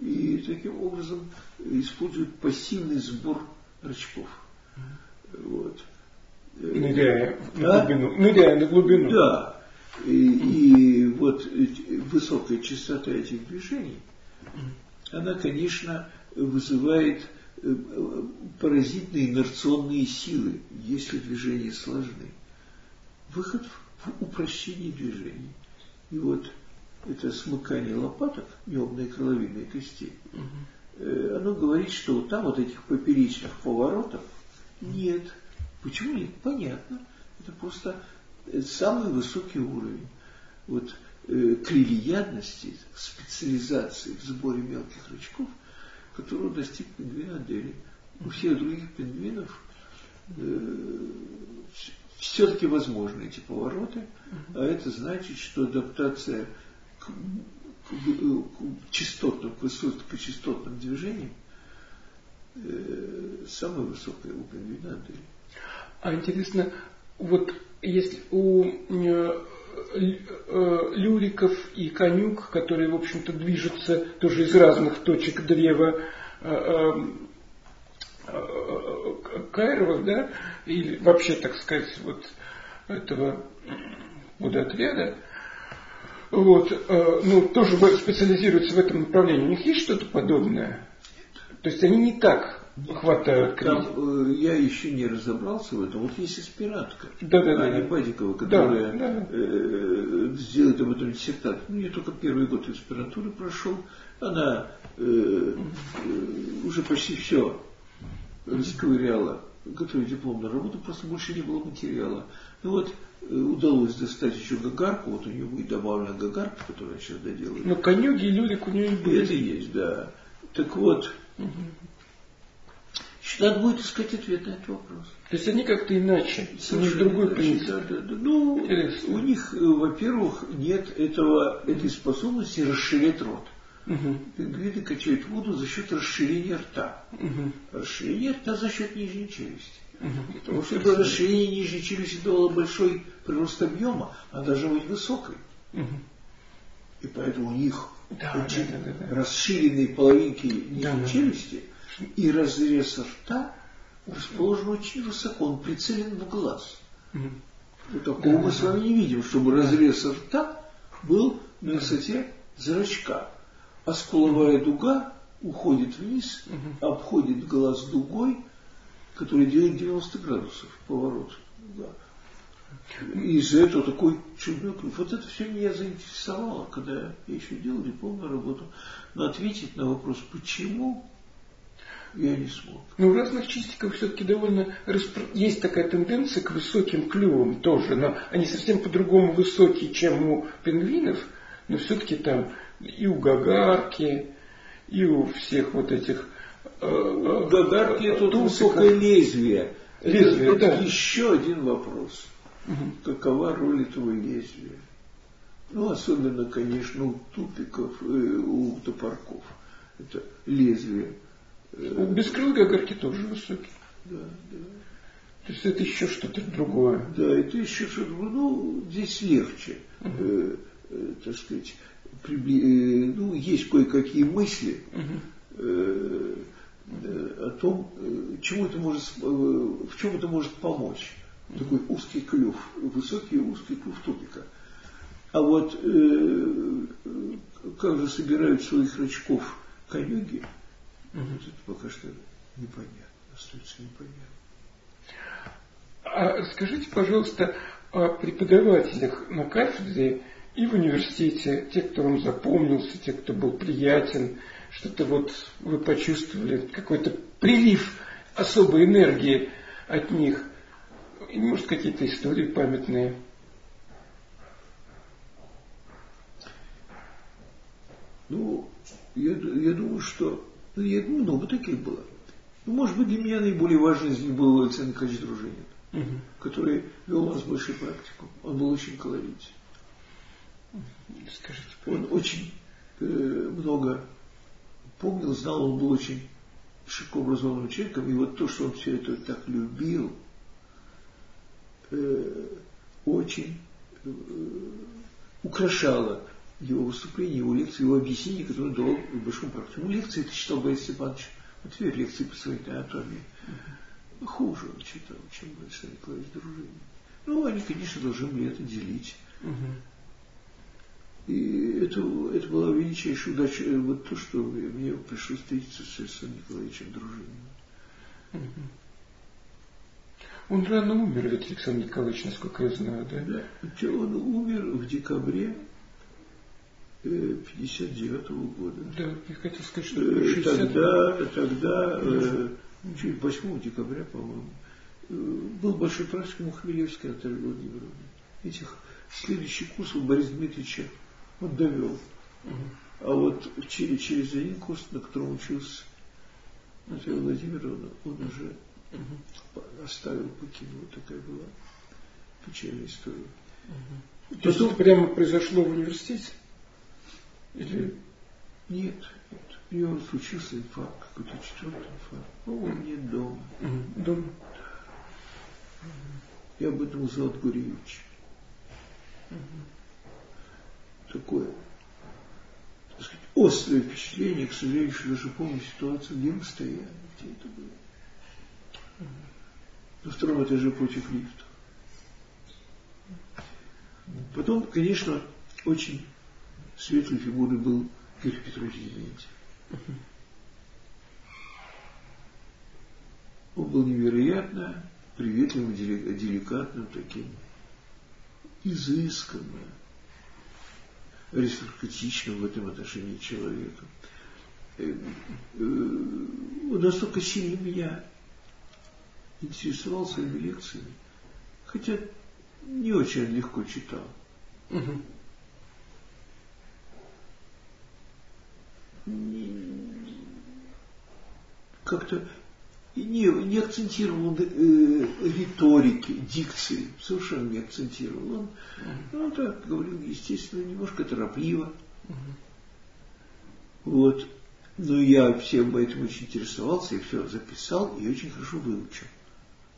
и таким образом используют пассивный сбор рачков. Вот. Ныряя на глубину. Ныряя на глубину. Да. И, и вот высокая частота этих движений, она, конечно, вызывает э, поразительные инерционные силы, если движения сложны. Выход в упрощение движений. И вот это смыкание лопаток, небной крыловидной кости, угу. оно говорит, что вот там вот этих поперечных поворотов нет. Почему нет? Понятно. Это просто э, самый высокий уровень. Вот э, крыльядности, специализации в сборе мелких рычков, которого достиг пингвин Адели. У всех других пингвинов э, все-таки возможны эти повороты, а это значит, что адаптация к, к, к частотным, к высокочастотным движениям э, самая высокая у пингвина Адели. А интересно, вот если у э, э, люриков и конюк, которые, в общем-то, движутся тоже из разных точек древа, Кайрова, да, или вообще, так сказать, вот этого водоотведа, вот, ну, тоже специализируются в этом направлении. У них есть что-то подобное? То есть они не так хватает Там, э, я еще не разобрался в этом. Вот есть аспирантка, да, да, Аня да, Бадикова, которая да, да. Э, сделает об этом диссертацию. Ну, я только первый год аспирантуры прошел. Она э, э, уже почти все расковыряла, готовить дипломную работу, просто больше не было материала. Ну вот, удалось достать еще гагарку, вот у нее будет добавлена гагарка, которую я сейчас доделаю. Но конюги и люлик у нее и были. Это есть, да. Так вот, угу. Надо будет искать ответ на этот вопрос. То есть они как-то иначе, Совершенно другой иначе, принцип. Да, да, да. Ну, Интересно. у них, э, во-первых, нет этого, этой способности расширять рот. Угу. Пингвины качают воду за счет расширения рта. Угу. Расширение рта за счет нижней челюсти. Угу. Потому что чтобы расширение нижней челюсти давало большой прирост объема, она должна быть высокой. Угу. И поэтому у них да, да, да, да, расширенные половинки нижней да, челюсти и разрез рта расположен очень высоко, он прицелен в глаз. Угу. такого мы с вами не видим, чтобы разрез рта был на высоте зрачка. А скуловая дуга уходит вниз, угу. обходит глаз дугой, который делает 90 градусов поворот. Да. И из-за этого такой чудной клюв. Вот это все меня заинтересовало, когда я еще делал дипломную работу. Но ответить на вопрос, почему я не смог. Но у разных чистиков все-таки довольно распро... есть такая тенденция к высоким клювам тоже, но они совсем по-другому высокие, чем у пингвинов, но все-таки там и у гагарки, и у всех вот этих... Э, гагарки это высокое лезвие. Лезвие, это, да. еще один вопрос. Угу. Какова роль этого лезвия? Ну, особенно, конечно, у тупиков, э, у топорков. Это лезвие у бескрылой огарки тоже высокий. Да, да. То есть это еще что-то другое. Да, это еще что-то, ну, здесь легче, угу. э, э, так сказать, прибли, э, ну, есть кое-какие мысли угу. э, э, о том, э, чему это может, э, в чем это может помочь. Такой узкий клюв, высокий узкий клюв тупика. А вот э, как же собирают своих рачков конюги, Угу. Это пока что непонятно, остается непонятно. А скажите, пожалуйста, о преподавателях на кафедре и в университете, те, кто вам запомнился, те, кто был приятен, что-то вот вы почувствовали, какой-то прилив особой энергии от них. И, может, какие-то истории памятные. Ну, я, я думаю, что ну, я, много таких было. Ну, может быть, для меня наиболее важный из них был Александр Николаевич Дружинин, угу. который вел у нас большую практику. Он был очень колоритен. Скажите, он очень э, много помнил, знал, он был очень широко образованным человеком, и вот то, что он все это так любил, э, очень э, украшало его выступление, его лекции, его объяснение, которое он давал в большом практике. Ну, лекции это читал Борис Степанович Матвеев, лекции по своей анатомии. Хуже он читал, чем Александр Николаевич Дружинин. Ну, они, конечно, должны были это делить. И это, это была величайшая удача, вот то, что мне пришлось встретиться с Александром Николаевичем Дружининым. Он рано умер, ведь Александр Николаевич, насколько я знаю, да? Да, он умер в декабре 59 -го года. Да, я хотел сказать, что 60 э, Тогда, тогда, э, чуть 8 декабря, по-моему, был большой практик Мухмелевский Анатолий Владимирович. Этих следующий курс у Бориса Дмитриевича он довел. А вот через, через один курс, на котором учился Наталья Владимировна, он уже оставил, покинул. Такая была печальная история. То есть это прямо произошло в университете? Или... Нет, нет. У него случился инфаркт, какой-то четвертый инфаркт. Ну, он не дома. Дома? Я об этом узнал от Гуревича такое так сказать, острое впечатление, к сожалению, что даже помню ситуацию, где мы стояли, где это было. На втором этаже против лифта. Потом, конечно, очень светлой фигурой был Георгий Петрович Дементьев. Он был невероятно приветливым, деликатным таким, изысканным, аристократичным в этом отношении человеком. Э, э, он настолько сильно меня интересовал своими лекциями, хотя не очень легко читал. Угу. Как-то не, не акцентировал э, риторики, дикции, совершенно не акцентировал. Он, ну, так говорил, естественно, немножко торопливо. Вот. Но я всем этим очень интересовался, я все записал и очень хорошо выучил.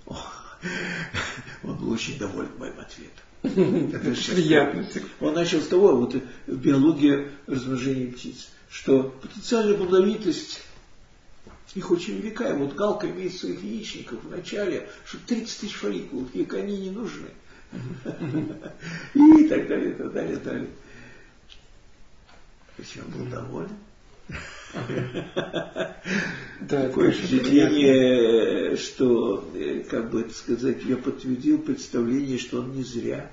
Он был очень доволен моим ответом. (laughs) Приятно. Он начал с того, вот биология размножения птиц, что потенциальная плодовитость их очень велика. И вот галка имеет своих яичников в начале, что 30 тысяч фолликулов, ей они не нужны. (laughs) И так далее, и так далее, и так далее. Причем был доволен. Такое впечатление, что, э, как бы это сказать, я подтвердил представление, что он не зря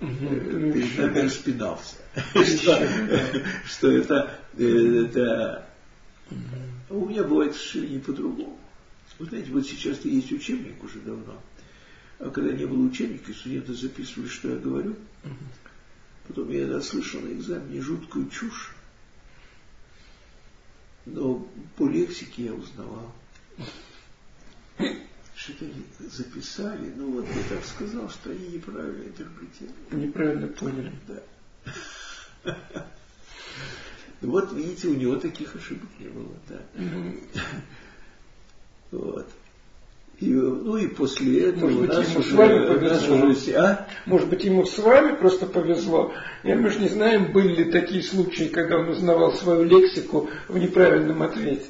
перед нами распинался. (laughs) Что это а у меня бывает совершенно не по-другому. Вы знаете, вот сейчас есть учебник уже давно. А когда не было учебника, студенты записывали, что я говорю. Потом я слышал на экзамене жуткую чушь. Но по лексике я узнавал. Что-то они записали. Ну вот я так сказал, что они неправильно интерпретировали. Неправильно поняли. Да. Вот видите, у него таких ошибок не было, да. Вот. И, ну и после этого Может быть, ему с вами повезло. Уже, а? Может быть, ему с вами просто повезло. Я, мы же не знаем, были ли такие случаи, когда он узнавал свою лексику в неправильном ответе.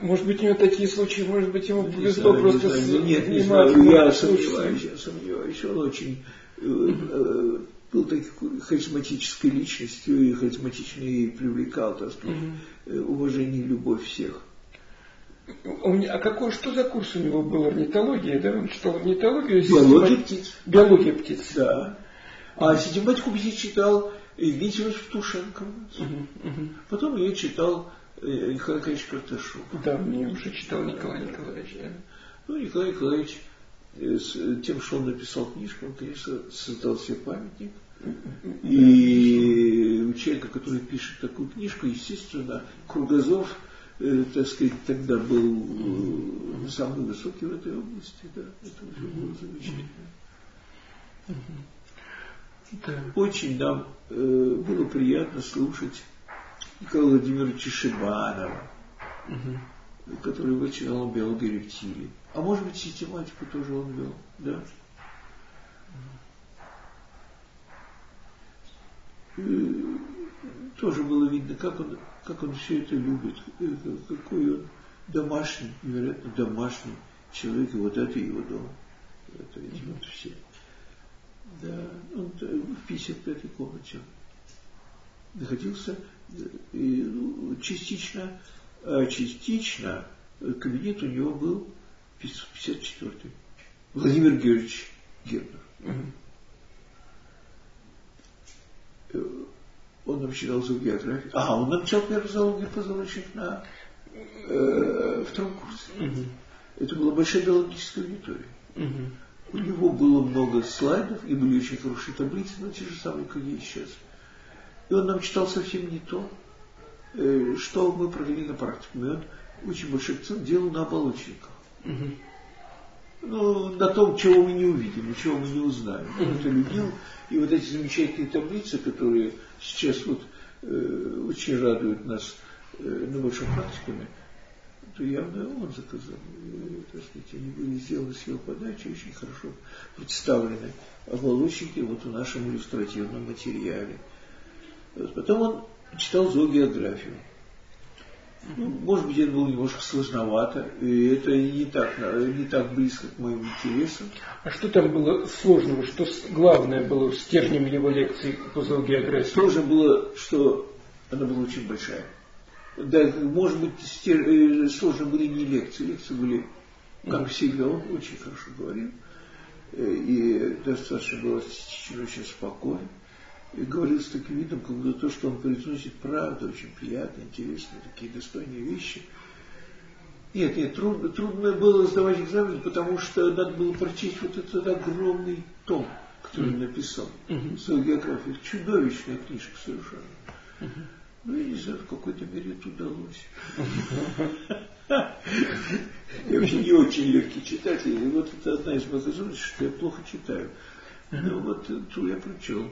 Может быть, у него такие случаи, может быть, ему повезло знаю, просто не знаю. Нет, не знаю, я сомневаюсь, я сомневаюсь. Он очень э, э, был такой харизматической личностью и харизматично и привлекал, так сказать, угу. уважение и любовь всех. А какой, что за курс у него был? Орнитология, да? Он читал орнитологию? Биология птиц. Биология птиц. Да. А систематику птиц читал Евгений Тушенко. Угу, угу. Потом я читал э, Николай Николаевич Карташов. Да, мне уже читал Николай Николаевич, да. Ну, Николай Николаевич с тем, что он написал книжку, он, конечно, создал себе памятник. И у человека, который пишет такую книжку, естественно, кругозор э, так сказать, тогда был э, самый высокий в этой области, да, это уже было замечательно. Да. Очень нам э, было приятно слушать Николая Владимировича Шибанова, угу. который вычинал биологию рептилий. А может быть, систематику тоже он вел, да? И тоже было видно, как он, как он все это любит, э, какой он домашний, невероятно домашний человек, и вот это его дом. Это эти вот все. Да, он в 55-й комнате находился, и, ну, частично, а частично кабинет у него был 54-й. Владимир Георгиевич Гернер. Угу. Он нам читал зоогеографию. А, он нам читал первую зоологию позвоночных на э, втором курсе. Угу. Это была большая биологическая аудитория. Угу. У него было много слайдов, и были очень хорошие таблицы, но те же самые, как и сейчас. И он нам читал совсем не то, э, что мы провели на практике. И он очень большой акцент делал на оболочниках. Угу. Ну, на том, чего мы не увидим, чего мы не узнаем. Он это любил. И вот эти замечательные таблицы, которые сейчас вот э, очень радуют нас э, практикуме, то явно он заказал. И, так сказать, они были сделаны с его подачи, очень хорошо представлены оболочники вот в нашем иллюстративном материале. Вот. Потом он читал зоогеографию. Ну, может быть, это было немножко сложновато, и это не так, не так близко к моим интересам. А что там было сложного? Что главное было стержнем его лекции по зоогеографии? Сложно было, что она была очень большая. Да, может быть, стер... Э, сложно были не лекции, лекции были, как всегда, он очень хорошо говорил, э, и достаточно было очень спокойно и говорил с таким видом, как будто то, что он произносит, правда, очень приятно, интересно, такие достойные вещи. Нет, нет, трудно, трудно было сдавать экзамен, потому что надо было прочесть вот этот огромный том, который он написал, uh-huh. свою географию. Чудовищная книжка совершенно. Uh-huh. Ну, я не знаю, в какой-то мере это удалось. (laughs) Я вообще не очень легкий читатель, и вот это одна из моих особенностей, что я плохо читаю. Но вот эту я прочел.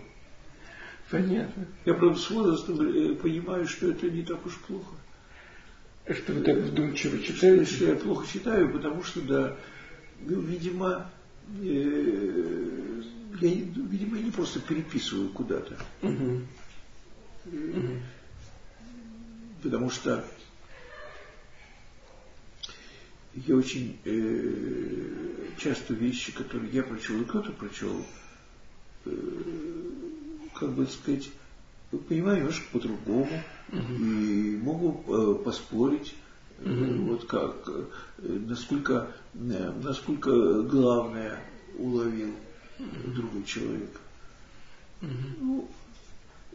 Понятно. Я, правда, с возрастом э, понимаю, что это не так уж плохо. Что вы так вдумчиво читаете? Что я плохо читаю, потому что, да, ну, видимо, э, я, видимо, я не просто переписываю куда-то. Угу. Угу. Потому что я очень э, часто вещи, которые я прочел и кто-то прочел, э, как бы сказать, понимаю немножко по-другому угу. и могу э, поспорить, угу. вот как, э, насколько, э, насколько главное уловил угу. другой человек. Угу.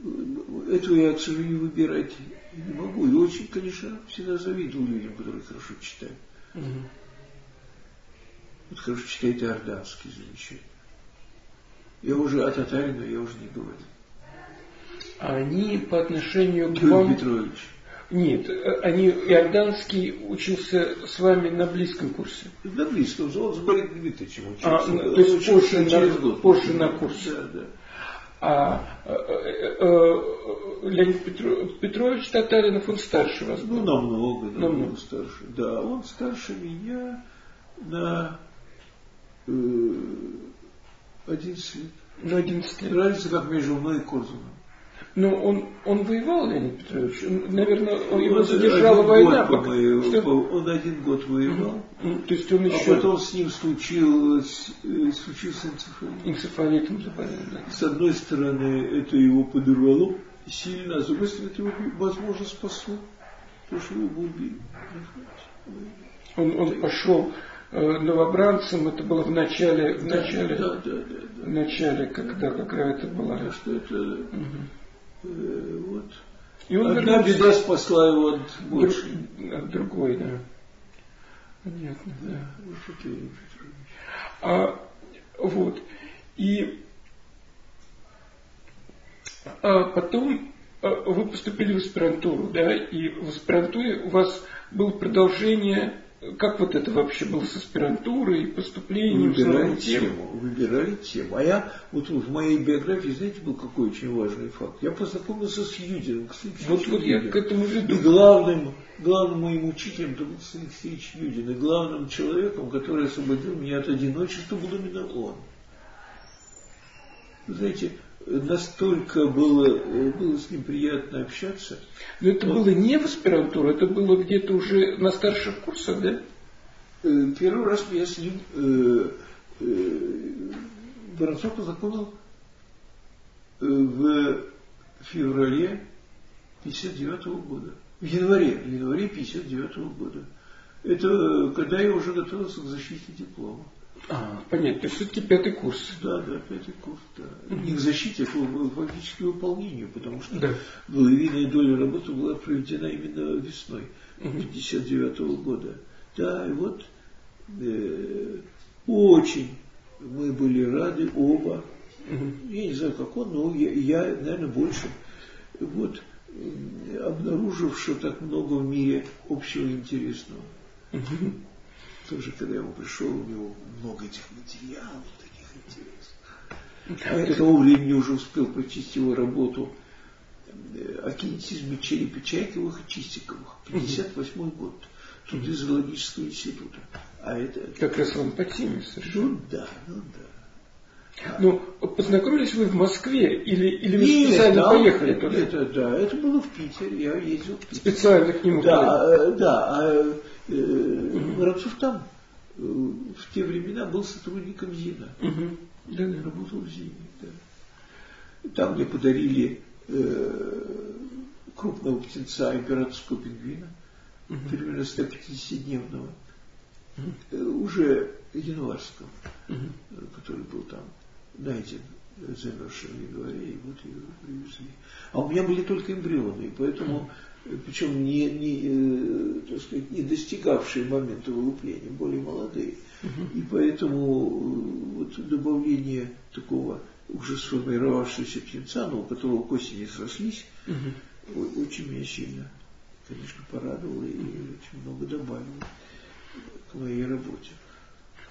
Ну, этого я, к сожалению, выбирать не могу. И очень, конечно, всегда завидую людям, которые хорошо читают. Угу. Вот хорошо читает иорданский замечательно. Я уже о Татарина я уже не говорю они по отношению к вам... Петрович. Нет, они Иорданский учился с вами на близком курсе. На близком, он с Борисом Дмитриевичем учился. А, ну, то есть позже, на, год. позже на курсе. Да, да. А э, э, э, Леонид Петро, Петрович Татаринов, он старше вас был? Ну, намного, намного, намного. старше. Да, он старше меня на э, 11 лет. На 11 лет. Разница как между мной и. Но ну, он, он воевал, Леонид Петрович? Наверное, его он задержала война. Год пока, что... Он один год воевал. Mm, то есть он еще... А потом с ним случилось, э, случился энцефалит. Энцефалитом заболел, да. С одной стороны, это его подорвало сильно, а с другой стороны, это его, возможно, спасло. Потому что его убили. Он, он пошел новобранцем, это было в начале, в начале, да, да, да, да, в начале, когда какая-то была. Так что это, угу. Э, вот. И он Одна беда спасла его от больше. От другой, да. Понятно, да. А, вот. И а потом а, вы поступили в аспирантуру, да, и в аспирантуре у вас было продолжение как вот это вообще было с аспирантурой, поступлением? Выбирали тему, выбирали тему. А я, вот в моей биографии, знаете, был какой очень важный факт. Я познакомился с Юдиным. Кстати, вот, вот я к этому веду. И главным, главным моим учителем был Алексеевич Юдин. И главным человеком, который освободил меня от одиночества, был именно он. Знаете, настолько было, было с ним приятно общаться. Но это он, было не в аспирантуре, это было где-то уже на старших курсах, да? Э, первый раз я с ним э, э, Воронцов познакомил э, в феврале 59 -го года. В январе, в январе 59 -го года. Это когда я уже готовился к защите диплома. А, понятно, то есть все-таки пятый курс. Да, да, пятый курс, да. Mm-hmm. Не к защите, фактически выполнению, потому что да. львиная доля работы была проведена именно весной mm-hmm. 59 -го года. Да, и вот э, очень мы были рады оба. Mm-hmm. Я не знаю, как он, но я, я наверное, больше. Вот обнаруживши так много в мире общего интересного. Mm-hmm тоже, когда я пришел, у него много этих материалов таких интересных. А я к тому времени уже успел прочесть его работу э, о кинетизме черепа Чайковых и Чистиковых. 58 год. Тут из зоологического института. А это... Как раз он по теме совершенно. Ну да, ну да. Ну, познакомились вы в Москве или, или вы Нет, специально да, поехали туда? Это, да, это было в Питере, я ездил в Питер. Специально к нему? Да, э, да, Э, Воронцов там э, в те времена был сотрудником ЗИНа. Угу. Да. Работал в ЗИНе. Да. Там мне подарили э, крупного птенца императорского пингвина, угу. примерно 150-дневного, угу. уже январского, угу. который был там найден замерзшим в январе, и вот ее привезли. А у меня были только эмбрионы, и поэтому причем не, не, э, так сказать, не достигавшие момента вылупления, более молодые. Угу. И поэтому э, вот добавление такого уже сформировавшегося птенца, но у которого кости не срослись, угу. очень меня сильно, конечно, порадовало и очень много добавило к моей работе.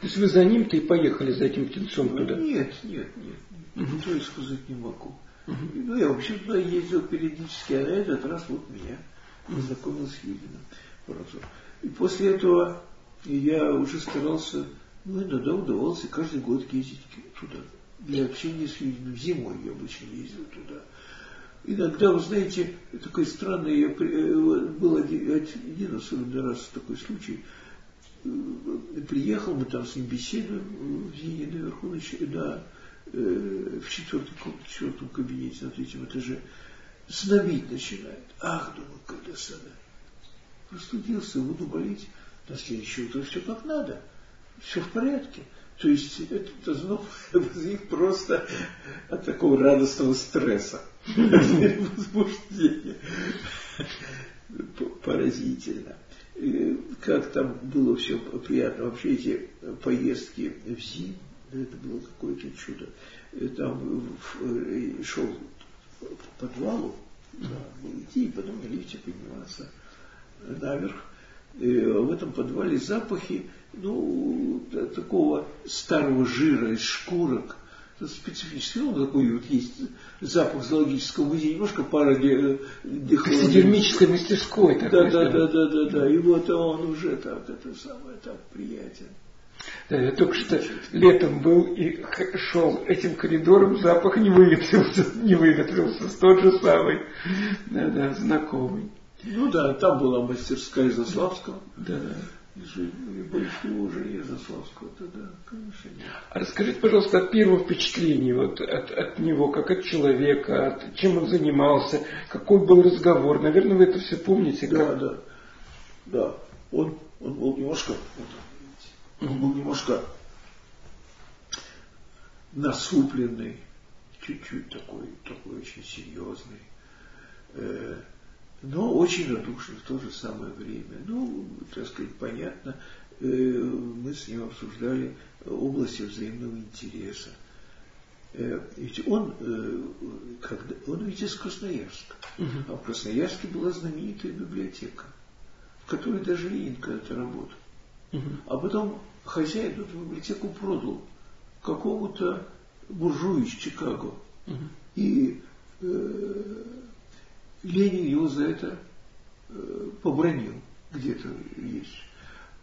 То есть вы за ним-то и поехали, за этим птенцом туда? Нет, нет, нет. Угу. То сказать не могу. Ну, я вообще туда ездил периодически, а на этот раз вот меня познакомил с Юдиным Воронцов. И после этого я уже старался, ну, иногда удавался каждый год ездить туда. Для общения с Юдиным. Зимой я обычно ездил туда. Иногда, вы знаете, такой странный, я, э, был один, один особенный раз такой случай. Э, приехал, мы там с ним беседуем в Зине наверху, на, Э, в четвертом, четвертом кабинете на третьем этаже, знобить начинает. Ах, думаю, когда сада. Простудился, буду болеть. На следующее утро все как надо. Все в порядке. То есть это зноб (laughs) возник просто от такого радостного стресса. Возбуждения. Поразительно. Как там было все приятно. Вообще эти поездки в зиму это было какое-то чудо. И там э, шел по подвалу, да, идти и потом на лифте подниматься наверх. И в этом подвале запахи, ну, такого старого жира из шкурок, специфический, ну, такой вот есть запах зоологического музея, немножко пара дихлоридов. Таксидермической мастерской. Да, да, да, да, да, да, и вот он уже так, это самое, так приятен. Я только что летом был и шел этим коридором, запах не выветрился, (laughs) не выветрился, тот же самый, да, да, знакомый. Ну да, там была мастерская Заславского. Да. И большого уже Заславского, да, да, конечно. А расскажите, пожалуйста, от первого впечатления вот, от, от него, как от человека, от, чем он занимался, какой был разговор. Наверное, вы это все помните. Да, как... да. Да. Он, он был немножко, вот, он был немножко насупленный, чуть-чуть такой, такой очень серьезный, э, но очень радушный в то же самое время. Ну, так сказать, понятно, э, мы с ним обсуждали области взаимного интереса. Э, ведь он, э, когда, он ведь из Красноярска, угу. а в Красноярске была знаменитая библиотека, в который даже Ленин когда-то работал. Угу. А потом хозяин эту библиотеку продал какому-то буржую из Чикаго. Угу. И э, Ленин его за это э, побронил, где-то есть.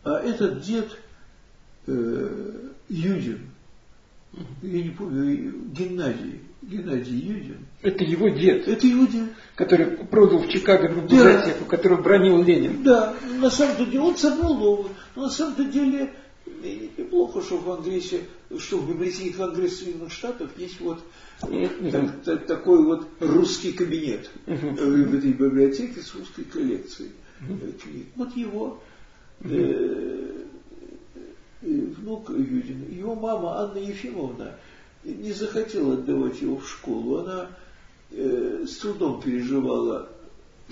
А этот дед э, Юдин, я не помню, Геннадий, Геннадий Юдин. Это его дед. Это его дед. Который продал в Чикаго библиотеку, да. который бронил Ленин. Да, на самом-то деле он новую, но на самом-то деле неплохо, что в Конгрессе, что в библиотеке Конгресса Соединенных Штатов есть вот так, так, такой вот русский кабинет в этой библиотеке с русской коллекцией. Книг. Вот его э, внук Юдин, его мама Анна Ефимовна не захотела отдавать его в школу. Она э, с трудом переживала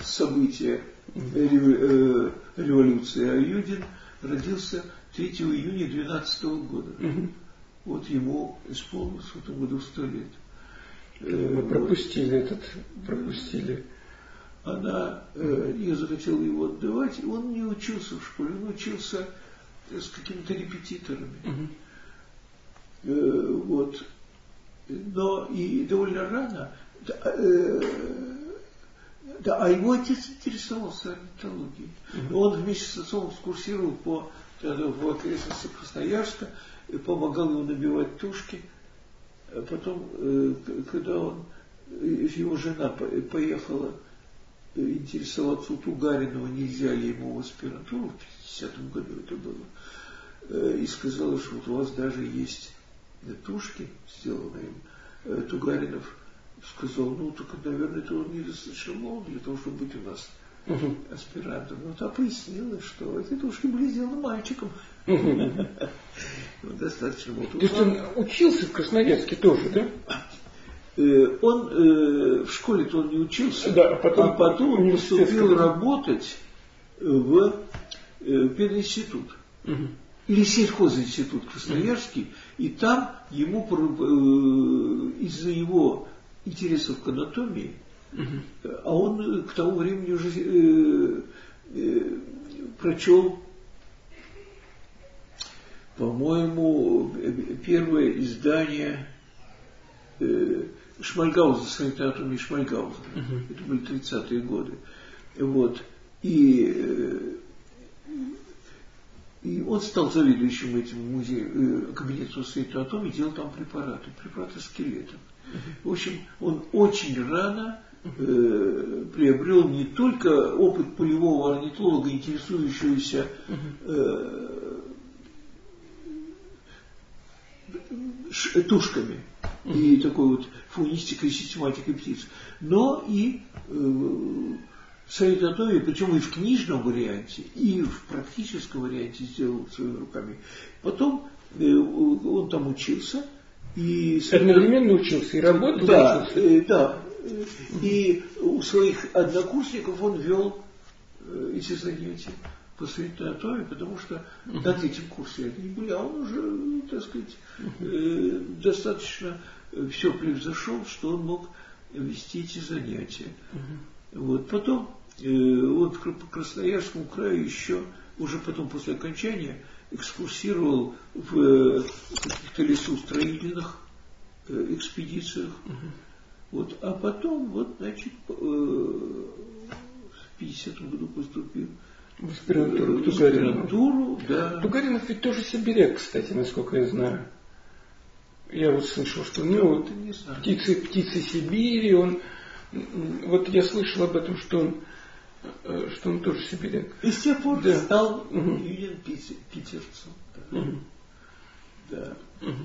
события э, революции, а Юдин родился 3 июня 12 года. Угу. Вот ему исполнилось в этом году сто лет. Мы пропустили этот, пропустили. Она э, не захотела его отдавать, он не учился в школе, он учился с какими-то репетиторами. Угу. Э, вот. Но и довольно рано, э, да, а его отец интересовался орнитологией. Угу. Он вместе с отцом экскурсировал по в окрестностях Красноярска, и помогал ему набивать тушки. А потом, э, когда он, его жена поехала интересоваться у Тугаринова, нельзя ли ему в аспирантуру, в 50 году это было, э, и сказала, что вот у вас даже есть тушки, сделанные им. Э, Тугаринов сказал, ну, только, наверное, это он недостаточно молод для того, чтобы быть у нас угу. аспирантом. Но та пояснила, что эти тушки были сделаны мальчиком. Достаточно было. То есть он учился в Красноярске тоже, да? Э, он э, в школе-то он не учился, да, а потом, а он поступил работать в э, пединститут. Или сельхозинститут Красноярский, и там ему из-за его интересов к анатомии а он к тому времени уже э, э, прочел, по-моему, первое издание э, Шмальгауза, санитатуми Шмальгауза. Uh-huh. Это были 30-е годы. Вот. И, э, и он стал заведующим этим музеем, э, кабинетом санитатуми, делал там препараты, препараты скелетов. Uh-huh. В общем, он очень рано э, приобрел не только опыт полевого орнитолога, интересующегося э, тушками и такой вот фунистикой, систематикой птиц, но и э, санитатовии, причем и в книжном варианте, и в практическом варианте сделал своими руками. Потом э, он там учился. И Одновременно учился и работал? Да, учился. Э, да, и у своих однокурсников он вел э, эти занятия по санитатовии, потому что на третьем курсе они были, а он уже, так сказать, э, достаточно э, все превзошел, что он мог вести эти занятия. Вот. Потом он по Красноярскому краю еще, уже потом после окончания, экскурсировал в каких-то лесостроительных экспедициях. Вот, а потом, вот, значит, э, в 50 году поступил в аспирантуру, в аспирантуру да. Тугаринов ведь тоже сибиряк, кстати, насколько я знаю. Я вот слышал, что ну, вот, птицы, птицы Сибири, он, вот я слышал об этом, что он, э, что он тоже сибиряк. И с тех пор да. стал угу. Юрий Питерцем. Да. Угу. да. Угу.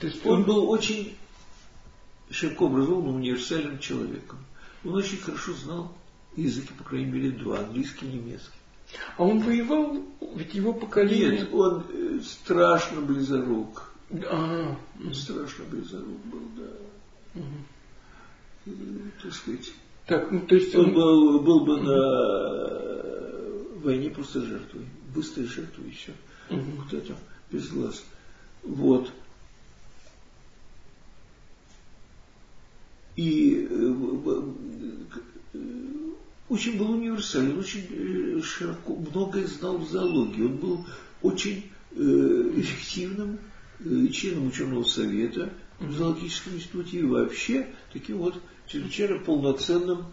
То есть он был очень широко образованным, универсальным человеком. Он очень хорошо знал языки, по крайней мере, два, английский и немецкий. А он воевал, ведь его поколение... Нет, он э, страшно близорук. А, он страшно близорук был, да. Угу. Так сказать. Так, ну, то есть он, он был, был бы на войне просто жертвой. Быстрой жертвой еще. Угу. Кто-то без глаз. Вот. И э, очень был универсален, очень э, широко, многое знал в зоологии. Он был очень э, эффективным членом ученого совета в зоологическом институте и вообще таким вот чрезвычайно полноценным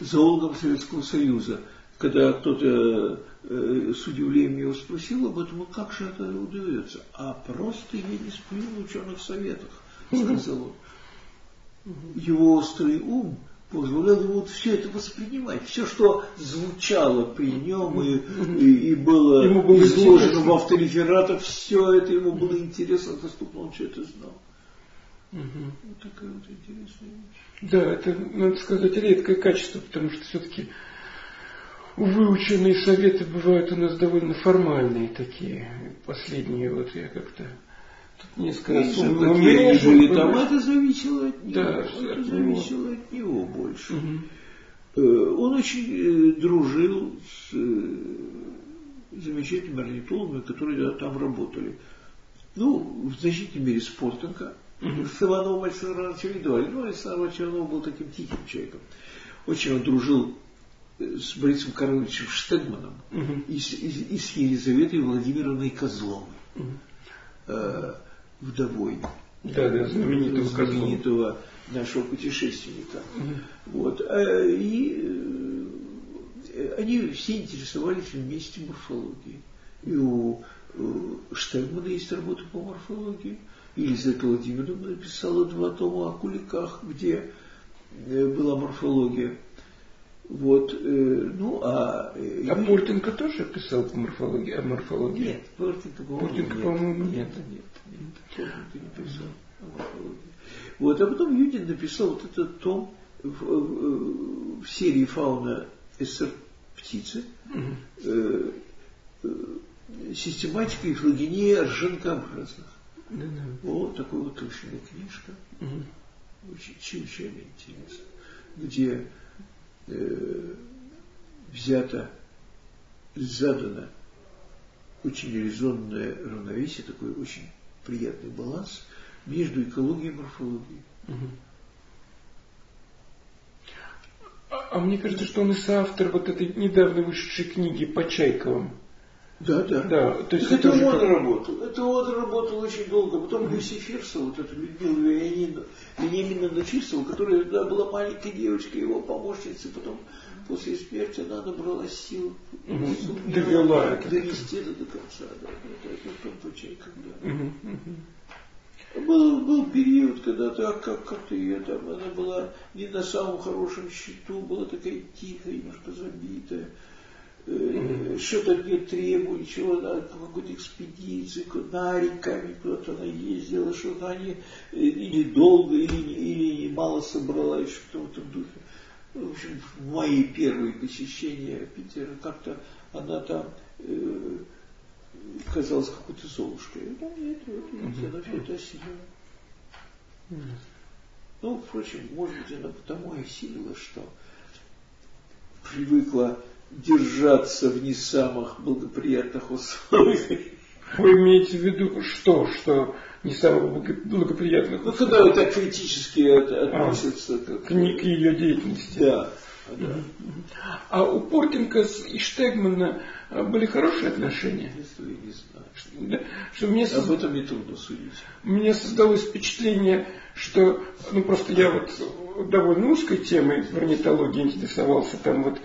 зоологом Советского Союза. Когда кто-то э, с удивлением его спросил об этом, ну как же это удается? А просто я не сплю в ученых советах, сказал он. Его острый ум позволял ему вот все это воспринимать. Все, что звучало при нем и, и, и было, было изложено интересно. в авторефератах, все это ему было интересно, доступно, он все это знал. Угу. Вот такая вот интересная вещь. Да, это, надо сказать, редкое качество, потому что все-таки выученные советы бывают у нас довольно формальные такие. Последние вот я как-то несколько раз умножил. Там это зависело от него. Да, это зависело него. от него больше. Угу. Он очень э, дружил с э, замечательными орнитологами, которые там работали. Ну, в значительной мере Спортенко. Угу. С Ивановым Александром Ивановичем видывали. Ну, Александр Иванов был таким тихим человеком. Очень он дружил с Борисом Карловичем Штегманом угу. и, с, и, и с Елизаветой Владимировной Козловой, угу. э, вдовой да, да, знаменитого, знаменитого нашего путешественника. Угу. Вот. А, и э, они все интересовались вместе морфологией. И у Штегмана есть работа по морфологии. Елизавета Владимировна написала два тома о куликах, где э, была морфология. Вот, э, ну, а... Э, а Портенко тоже писал по морфологии, о морфологии? Нет, Портенко, по-моему, Портенко, нет. по-моему, нет. Нет, нет, Не писал. Вот, а потом Юдин написал вот этот том в, в, в серии «Фауна СССР птицы», э, э, систематика и филогения ржанкообразных. Да, да. Вот такой вот точная книжка. Угу. Очень чрезвычайно интересно. Где э, взято, задано очень резонное равновесие, такой очень приятный баланс между экологией и морфологией. Угу. А, а мне кажется, что он и соавтор вот этой недавно вышедшей книги по Чайковым. Да, да. да то есть это, это он как... работал. Это он работал очень долго. Потом mm-hmm. Люси Фирсова, вот эта Людмила Вениамина, Фирсова, которая да, была маленькой девочкой, его помощницей, потом после смерти она набрала сил, довела это. Довести это до конца. Да, это, это в том случае, когда... Был, был период, когда так, как, как-то ее там, она была не на самом хорошем счету, была такая тихая, немножко забитая э, что-то от нее требовали, чего надо, какой-то экспедиции, на реками куда-то она ездила, что-то они э, или долго, или, или мало собрала, и что-то в этом духе. Ну, в общем, в мои первые посещения Питера как-то она там э, казалась какой-то золушкой. Ну, нет, вот, видите, она все это осилила. Ну, впрочем, может быть, она потому и осилила, что привыкла держаться в не самых благоприятных условиях. Вы имеете в виду что? Что не самых благоприятных? Ну, когда вы так критически относятся а, к, к, ее деятельности. Да. Да. А у Портенко и Штегмана а, были хорошие отношения? Я не знаю. Да, что мне Об этом не трудно судить. Меня создалось впечатление, что, ну просто я вот довольно узкой темой орнитологии интересовался, там вот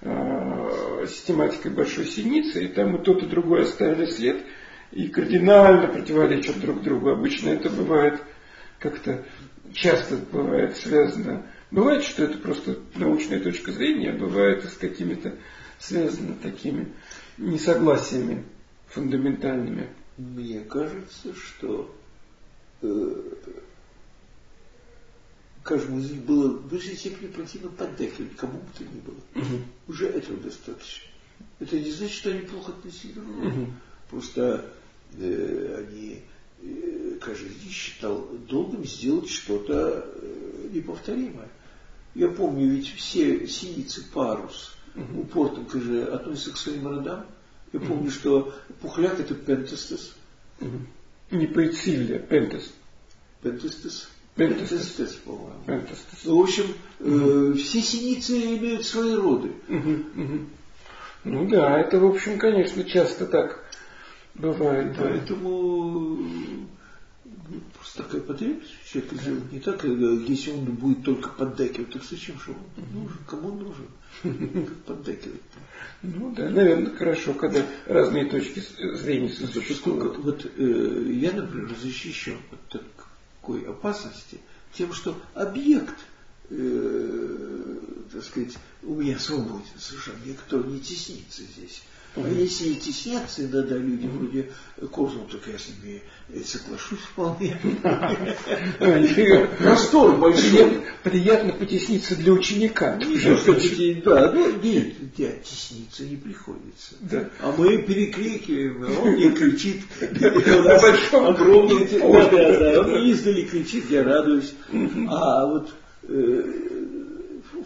э, систематикой большой синицы, и там и тот, и другой оставили след, и кардинально противоречат друг другу. Обычно это бывает как-то, часто бывает связано. Бывает, что это просто научная точка зрения, а бывает с какими-то связано такими несогласиями фундаментальными. Мне кажется, что э, каждому из них было в высшей степени противно поддакивать, кому бы то ни было. Угу. Уже этого достаточно. Это не значит, что они плохо относились к другу. Угу. Просто они, э, каждый из них считал долгом сделать что-то э, неповторимое. Я помню, ведь все синицы парус угу. у Портенка же относятся к своим родам. Я угу. помню, что пухляк это пентестес. Угу. Не поэцилия, пентест. Пентестес. Пентестес, по-моему. Ну, в общем, э, все синицы имеют свои роды. Ну да, это, в общем, конечно, часто так бывает. Да. Поэтому ну, просто такая потребность человека сделать. Не так, если он будет только поддакивать, так зачем же он нужен? Кому он нужен? Как (laughs) поддакивать Ну да, наверное, хорошо, когда разные точки зрения существуют. Вот э, я, например, защищен от такой опасности тем, что объект э, так сказать, у меня свободен совершенно, никто не теснится здесь. А если и теснятся иногда люди вроде Козлов, так я с ними соглашусь вполне. (laughs) Простор большой. Приятно потесниться для ученика. Да, ну нет, тесниться не приходится. Да. А мы перекрикиваем, он мне кричит. (laughs) Огромный Он издали кричит, я радуюсь. А вот э,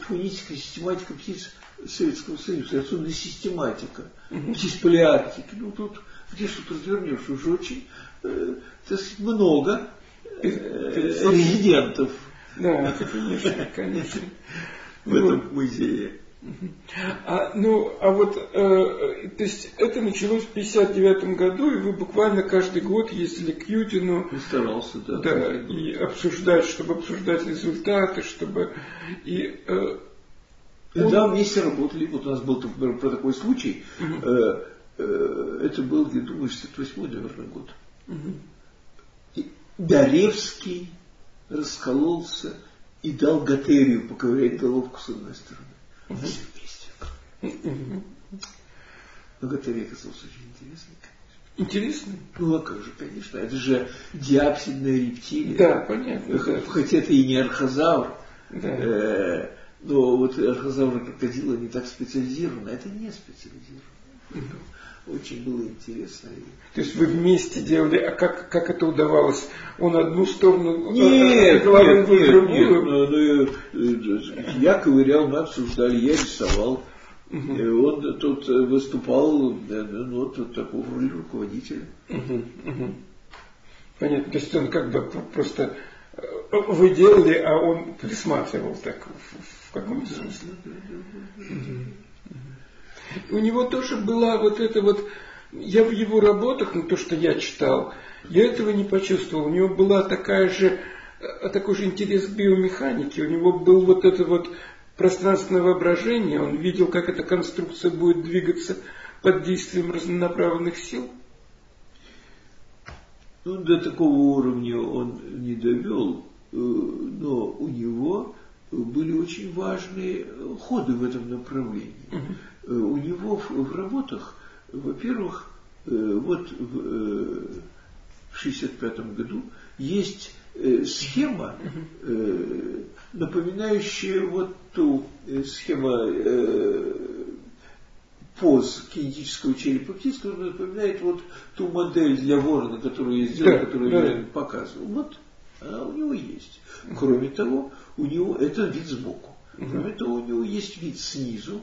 фонетическая систематика птиц Советского Союза, особенно систематика, угу. птиц палеарктики. Ну, тут где что-то развернешь, уже очень э, сказать, много э, резидентов. Да, конечно, конечно. (laughs) В этом музее. А, ну, а вот, э, то есть это началось в 59 году, и вы буквально каждый год ездили к Юдину. И старался, да. Да, и обсуждать, чтобы обсуждать результаты, чтобы... И, э, он... Да, вместе работали. Вот у нас был например, про такой случай. Угу. Э, э, это был, я думаю, 68 наверное, год. Угу. И Даревский раскололся и дал Готерию поковырять головку с одной стороны. Угу. Все вместе. Угу. Но Готерия оказался очень интересный, конечно. Интересный? Ну, а как же, конечно. Это же диапсидная рептилия. Да, понятно. Хотя это и не архозавр. Да. Э, но вот архозавры крокодила не так специализированы. Это не специализировано. Очень было интересно. То есть вы вместе делали, а как, как это удавалось? Он одну сторону нет, нет, нет, другую? Нет, ну, ну, я ковырял, мы обсуждали, я рисовал. Угу. Он тут выступал, ну, вот такого роли руководителя. Угу, угу. Понятно, то есть он как бы просто э, вы делали, а он присматривал так каком-то смысле. У него тоже была вот эта вот, я в его работах, ну то, что я читал, я этого не почувствовал. У него была такая же, э, такой же интерес к биомеханике, у него был вот это вот пространственное воображение, он видел, как эта конструкция будет двигаться под действием разнонаправленных сил. Ну, до такого уровня он не довел, э, но у него были очень важные ходы в этом направлении. Угу. У него в, в работах, во-первых, э, вот в 1965 году есть схема, напоминающая вот ту схему поз кинетического черепа птиц, которая напоминает вот ту модель для ворона, которую я сделал, да, которую да. я показывал. Вот она у него есть. Кроме того, у него это вид сбоку. Кроме того, у него есть вид снизу,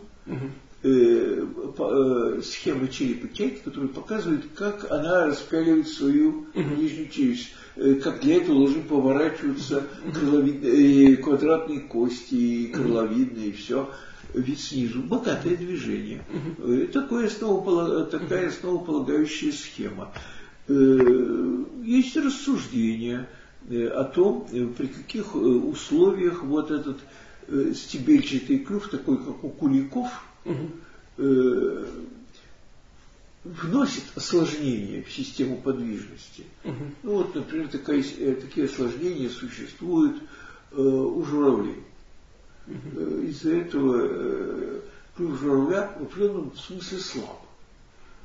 э, по, э, схема черепа Кейт, которая показывает, как она распяливает свою нижнюю челюсть, э, как для этого должны поворачиваться крыловидные, э, квадратные кости, крыловидные, и все вид снизу, богатое движение. Э, такое основополаг... Такая основополагающая схема. Э, есть рассуждения Э, о том, э, при каких э, условиях вот этот стебельчатый клюв, такой как у куликов, угу. вносит осложнения в систему подвижности. Угу. Ну вот, например, такая, такие осложнения существуют у журавлей. Угу. Из-за этого клюв журавля в определенном смысле слаб.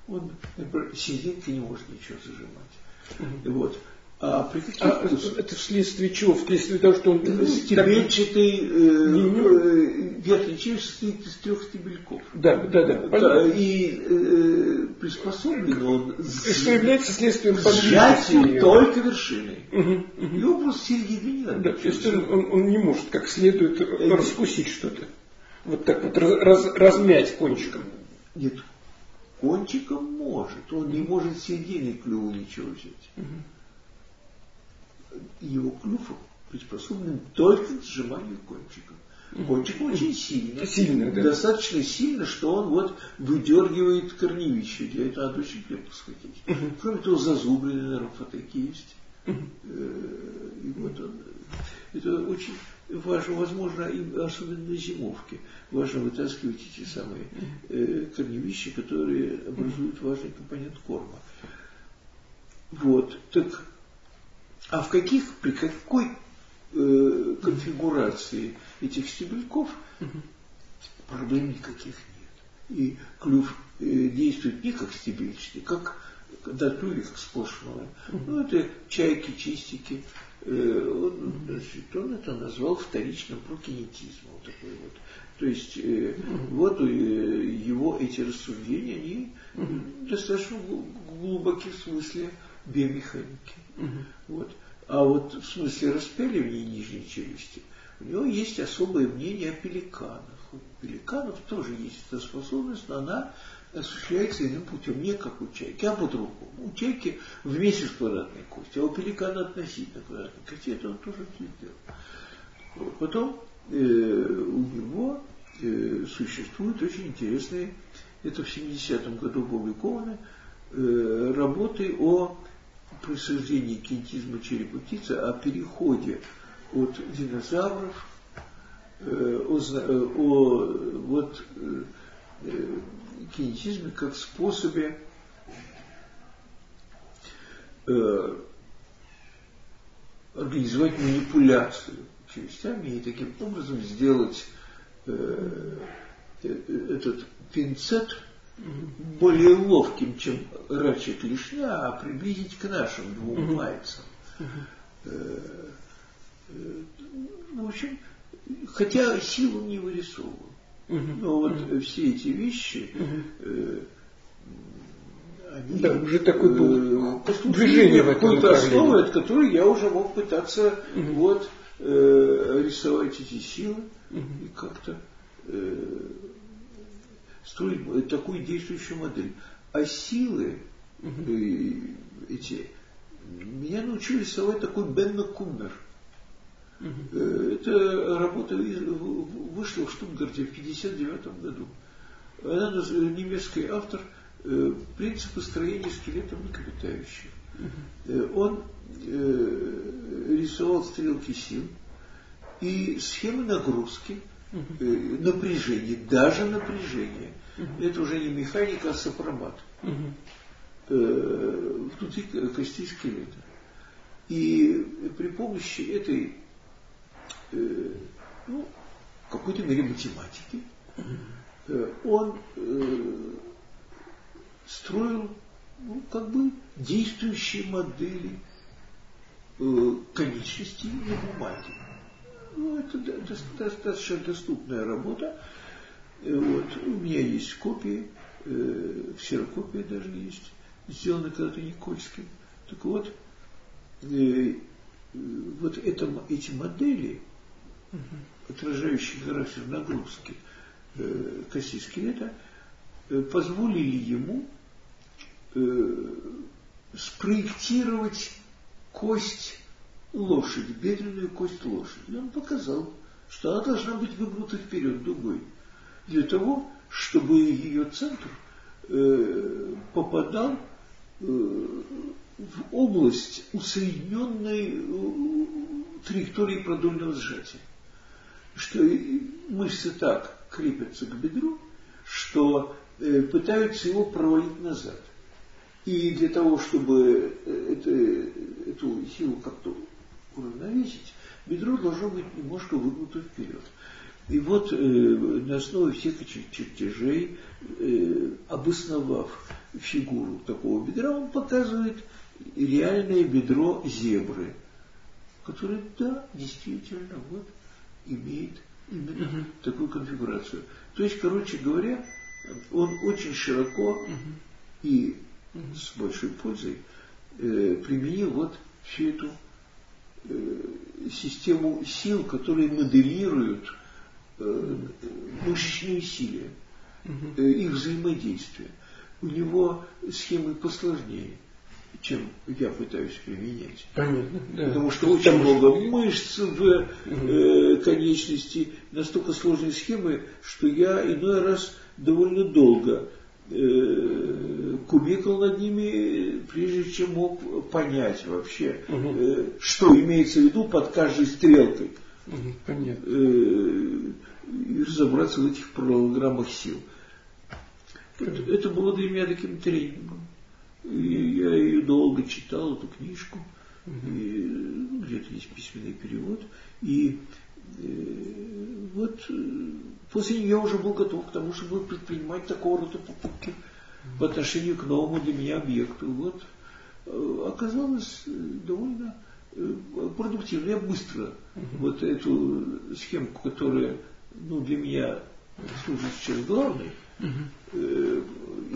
Он, например, серединкой не может ничего зажимать. Угу. Вот. А при каких а, это вследствие чего? Вследствие того, что он стебельчатый э, э, верхний челюсть состоит из трех стебельков. Да, да, да. да и э, приспособлен он что является следствием сжатию только вершиной. Угу, угу. Его просто середины не надо. Да, то есть он, он, он не может как следует э, раскусить что-то. Вот так вот раз, размять кончиком. Нет, кончиком может. Он не может серединой клюва ничего взять. Угу его клюв приспособленным только к сжиманию кончиков. Кончик очень сильно. Сильно, да. Достаточно сильно, что он вот выдергивает корневище. Для этого надо очень крепко схватить. Кроме того, зазубренные рамфотеки есть. uh И вот он, это очень важно, возможно, особенно на зимовке, важно вытаскивать эти самые э, корневища, которые образуют важный компонент корма. Вот, так, а в каких, при какой э, конфигурации этих стебельков проблем никаких нет. И клюв э, действует не как стебельчатый, как да, клювик сплошное. Ну, это чайки, чистики. Э, он, значит, он это назвал вторичным прокинетизмом. Такой вот. То есть э, вот э, его эти рассуждения, они достаточно глубоки в смысле биомеханики. Вот. А вот в смысле распяливания нижней челюсти, у него есть особое мнение о пеликанах. У пеликанов тоже есть эта способность, но она осуществляется иным путем, не как у чайки, а по-другому. У чайки вместе с квадратной костью, а у пеликана относительно квадратной кости, это он тоже сделал. Потом э, у него э, существуют очень интересные, это в 70-м году опубликованы, э, работы о происхождении кинетизма черепа птицы, о переходе от динозавров, э, о, э, о вот, э, э, кинетизме как способе э, организовать манипуляцию частями и таким образом сделать э этот пинцет более ловким, чем рачья клешня, а приблизить к нашим двум пальцам. Э, э, в общем, хотя силу не вырисовывал. Но вот все эти вещи, э, они да, уже такой был движение в этом какой-то основы, от которой я уже мог пытаться вот рисовать эти силы и как-то строить такую действующую модель. А силы угу. эти меня научил рисовать такой Бенна Куммер. Угу. Эта работа вышла в Штутгарте в 1959 году. Она немецкий автор э, принципы строения скелета млекопитающих. Угу. Он рисовал стрелки сил и схемы нагрузки uh напряжение, даже напряжение. uh Это уже не механика, а сопромат. uh внутри костей скелета. И при помощи этой, э, ну, в какой-то мере математики, он строил, ну, как бы действующие модели конечностей на бумаге. Ну, это достаточно доступная работа. Э, вот. У меня есть копии, э, ксерокопии даже есть, сделаны когда-то Никольским. Так вот, э, вот это, эти модели, отражающие характер нагрузки кости скелета, позволили ему спроектировать кость лошадь, бедренную кость лошади. Он показал, что она должна быть выгнута вперед дугой, для того, чтобы ее центр э, попадал э, в область усредненной э, траектории продольного сжатия. Что мышцы так крепятся к бедру, что э, пытаются его провалить назад. И для того, чтобы э, это, эту силу как-то уравновесить, бедро должно быть немножко выгнуто вперед. И вот э, на основе всех этих чертежей, э, обосновав фигуру такого бедра, он показывает реальное бедро зебры, которое, да, действительно, вот, имеет именно uh-huh. такую конфигурацию. То есть, короче говоря, он очень широко uh-huh. и uh-huh. с большой пользой э, применил вот всю эту систему сил, которые моделируют э, мышечные силы, угу. их взаимодействие. У него схемы посложнее. чем я пытаюсь применять. Понятно, да. Потому что очень Потому много мышц в э, конечности, настолько сложные схемы, что я иной раз довольно долго э, кубикал над ними, прежде чем мог понять вообще, э, что имеется в виду под каждой стрелкой. Понятно. Э, и разобраться в этих программах сил. Это, это было для меня таким тренингом. И я ее долго читал, эту книжку. И, ну, где-то есть письменный перевод. И вот э, после нее я уже был готов к тому, чтобы предпринимать такого рода покупки по отношению к новому для меня объекту. Вот э, оказалось э, довольно э, продуктивно. Я быстро uh вот эту схемку, которая ну, для меня служит сейчас главной, uh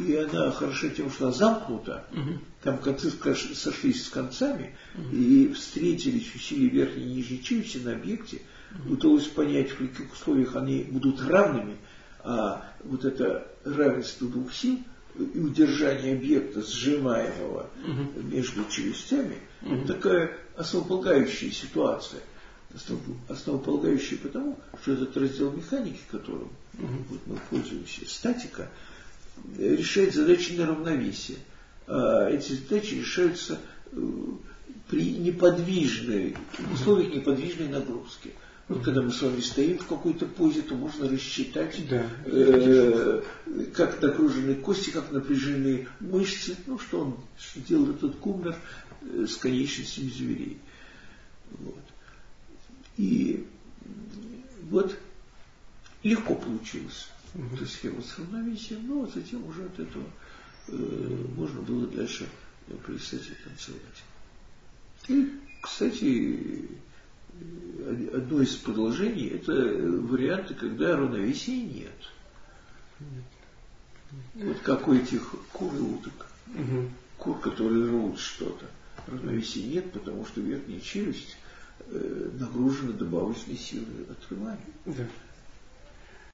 и она хороша тем, что она замкнута, uh там концы сошлись с концами, и встретились усилия верхней и нижней челюсти на объекте, удалось понять, в каких условиях они будут равными, а вот это равенство двух сил и удержание объекта, сжимаемого uh между челюстями, uh такая основополагающая ситуация основополагающий потому, что этот раздел механики, которым вот мы пользуемся, статика, решает задачи на равновесие. А эти задачи решаются э, при неподвижной, в условиях неподвижной нагрузки. Вот когда мы с вами стоим в какой-то позе, то можно рассчитать, да. э, как нагружены кости, как напряжены мышцы, ну что он, что делал этот кумнер э, с конечностями зверей. Вот. И вот легко получилось угу. эта схема с равновесием, но затем уже от этого э, можно было дальше плясать и танцевать. И, кстати, одно из продолжений это варианты, когда равновесия нет. Вот как у этих кур и уток. Угу. Кур, которые рвут что-то. Равновесия нет, потому что верхняя челюсть э, нагружена добавочной силой отрывания. Да.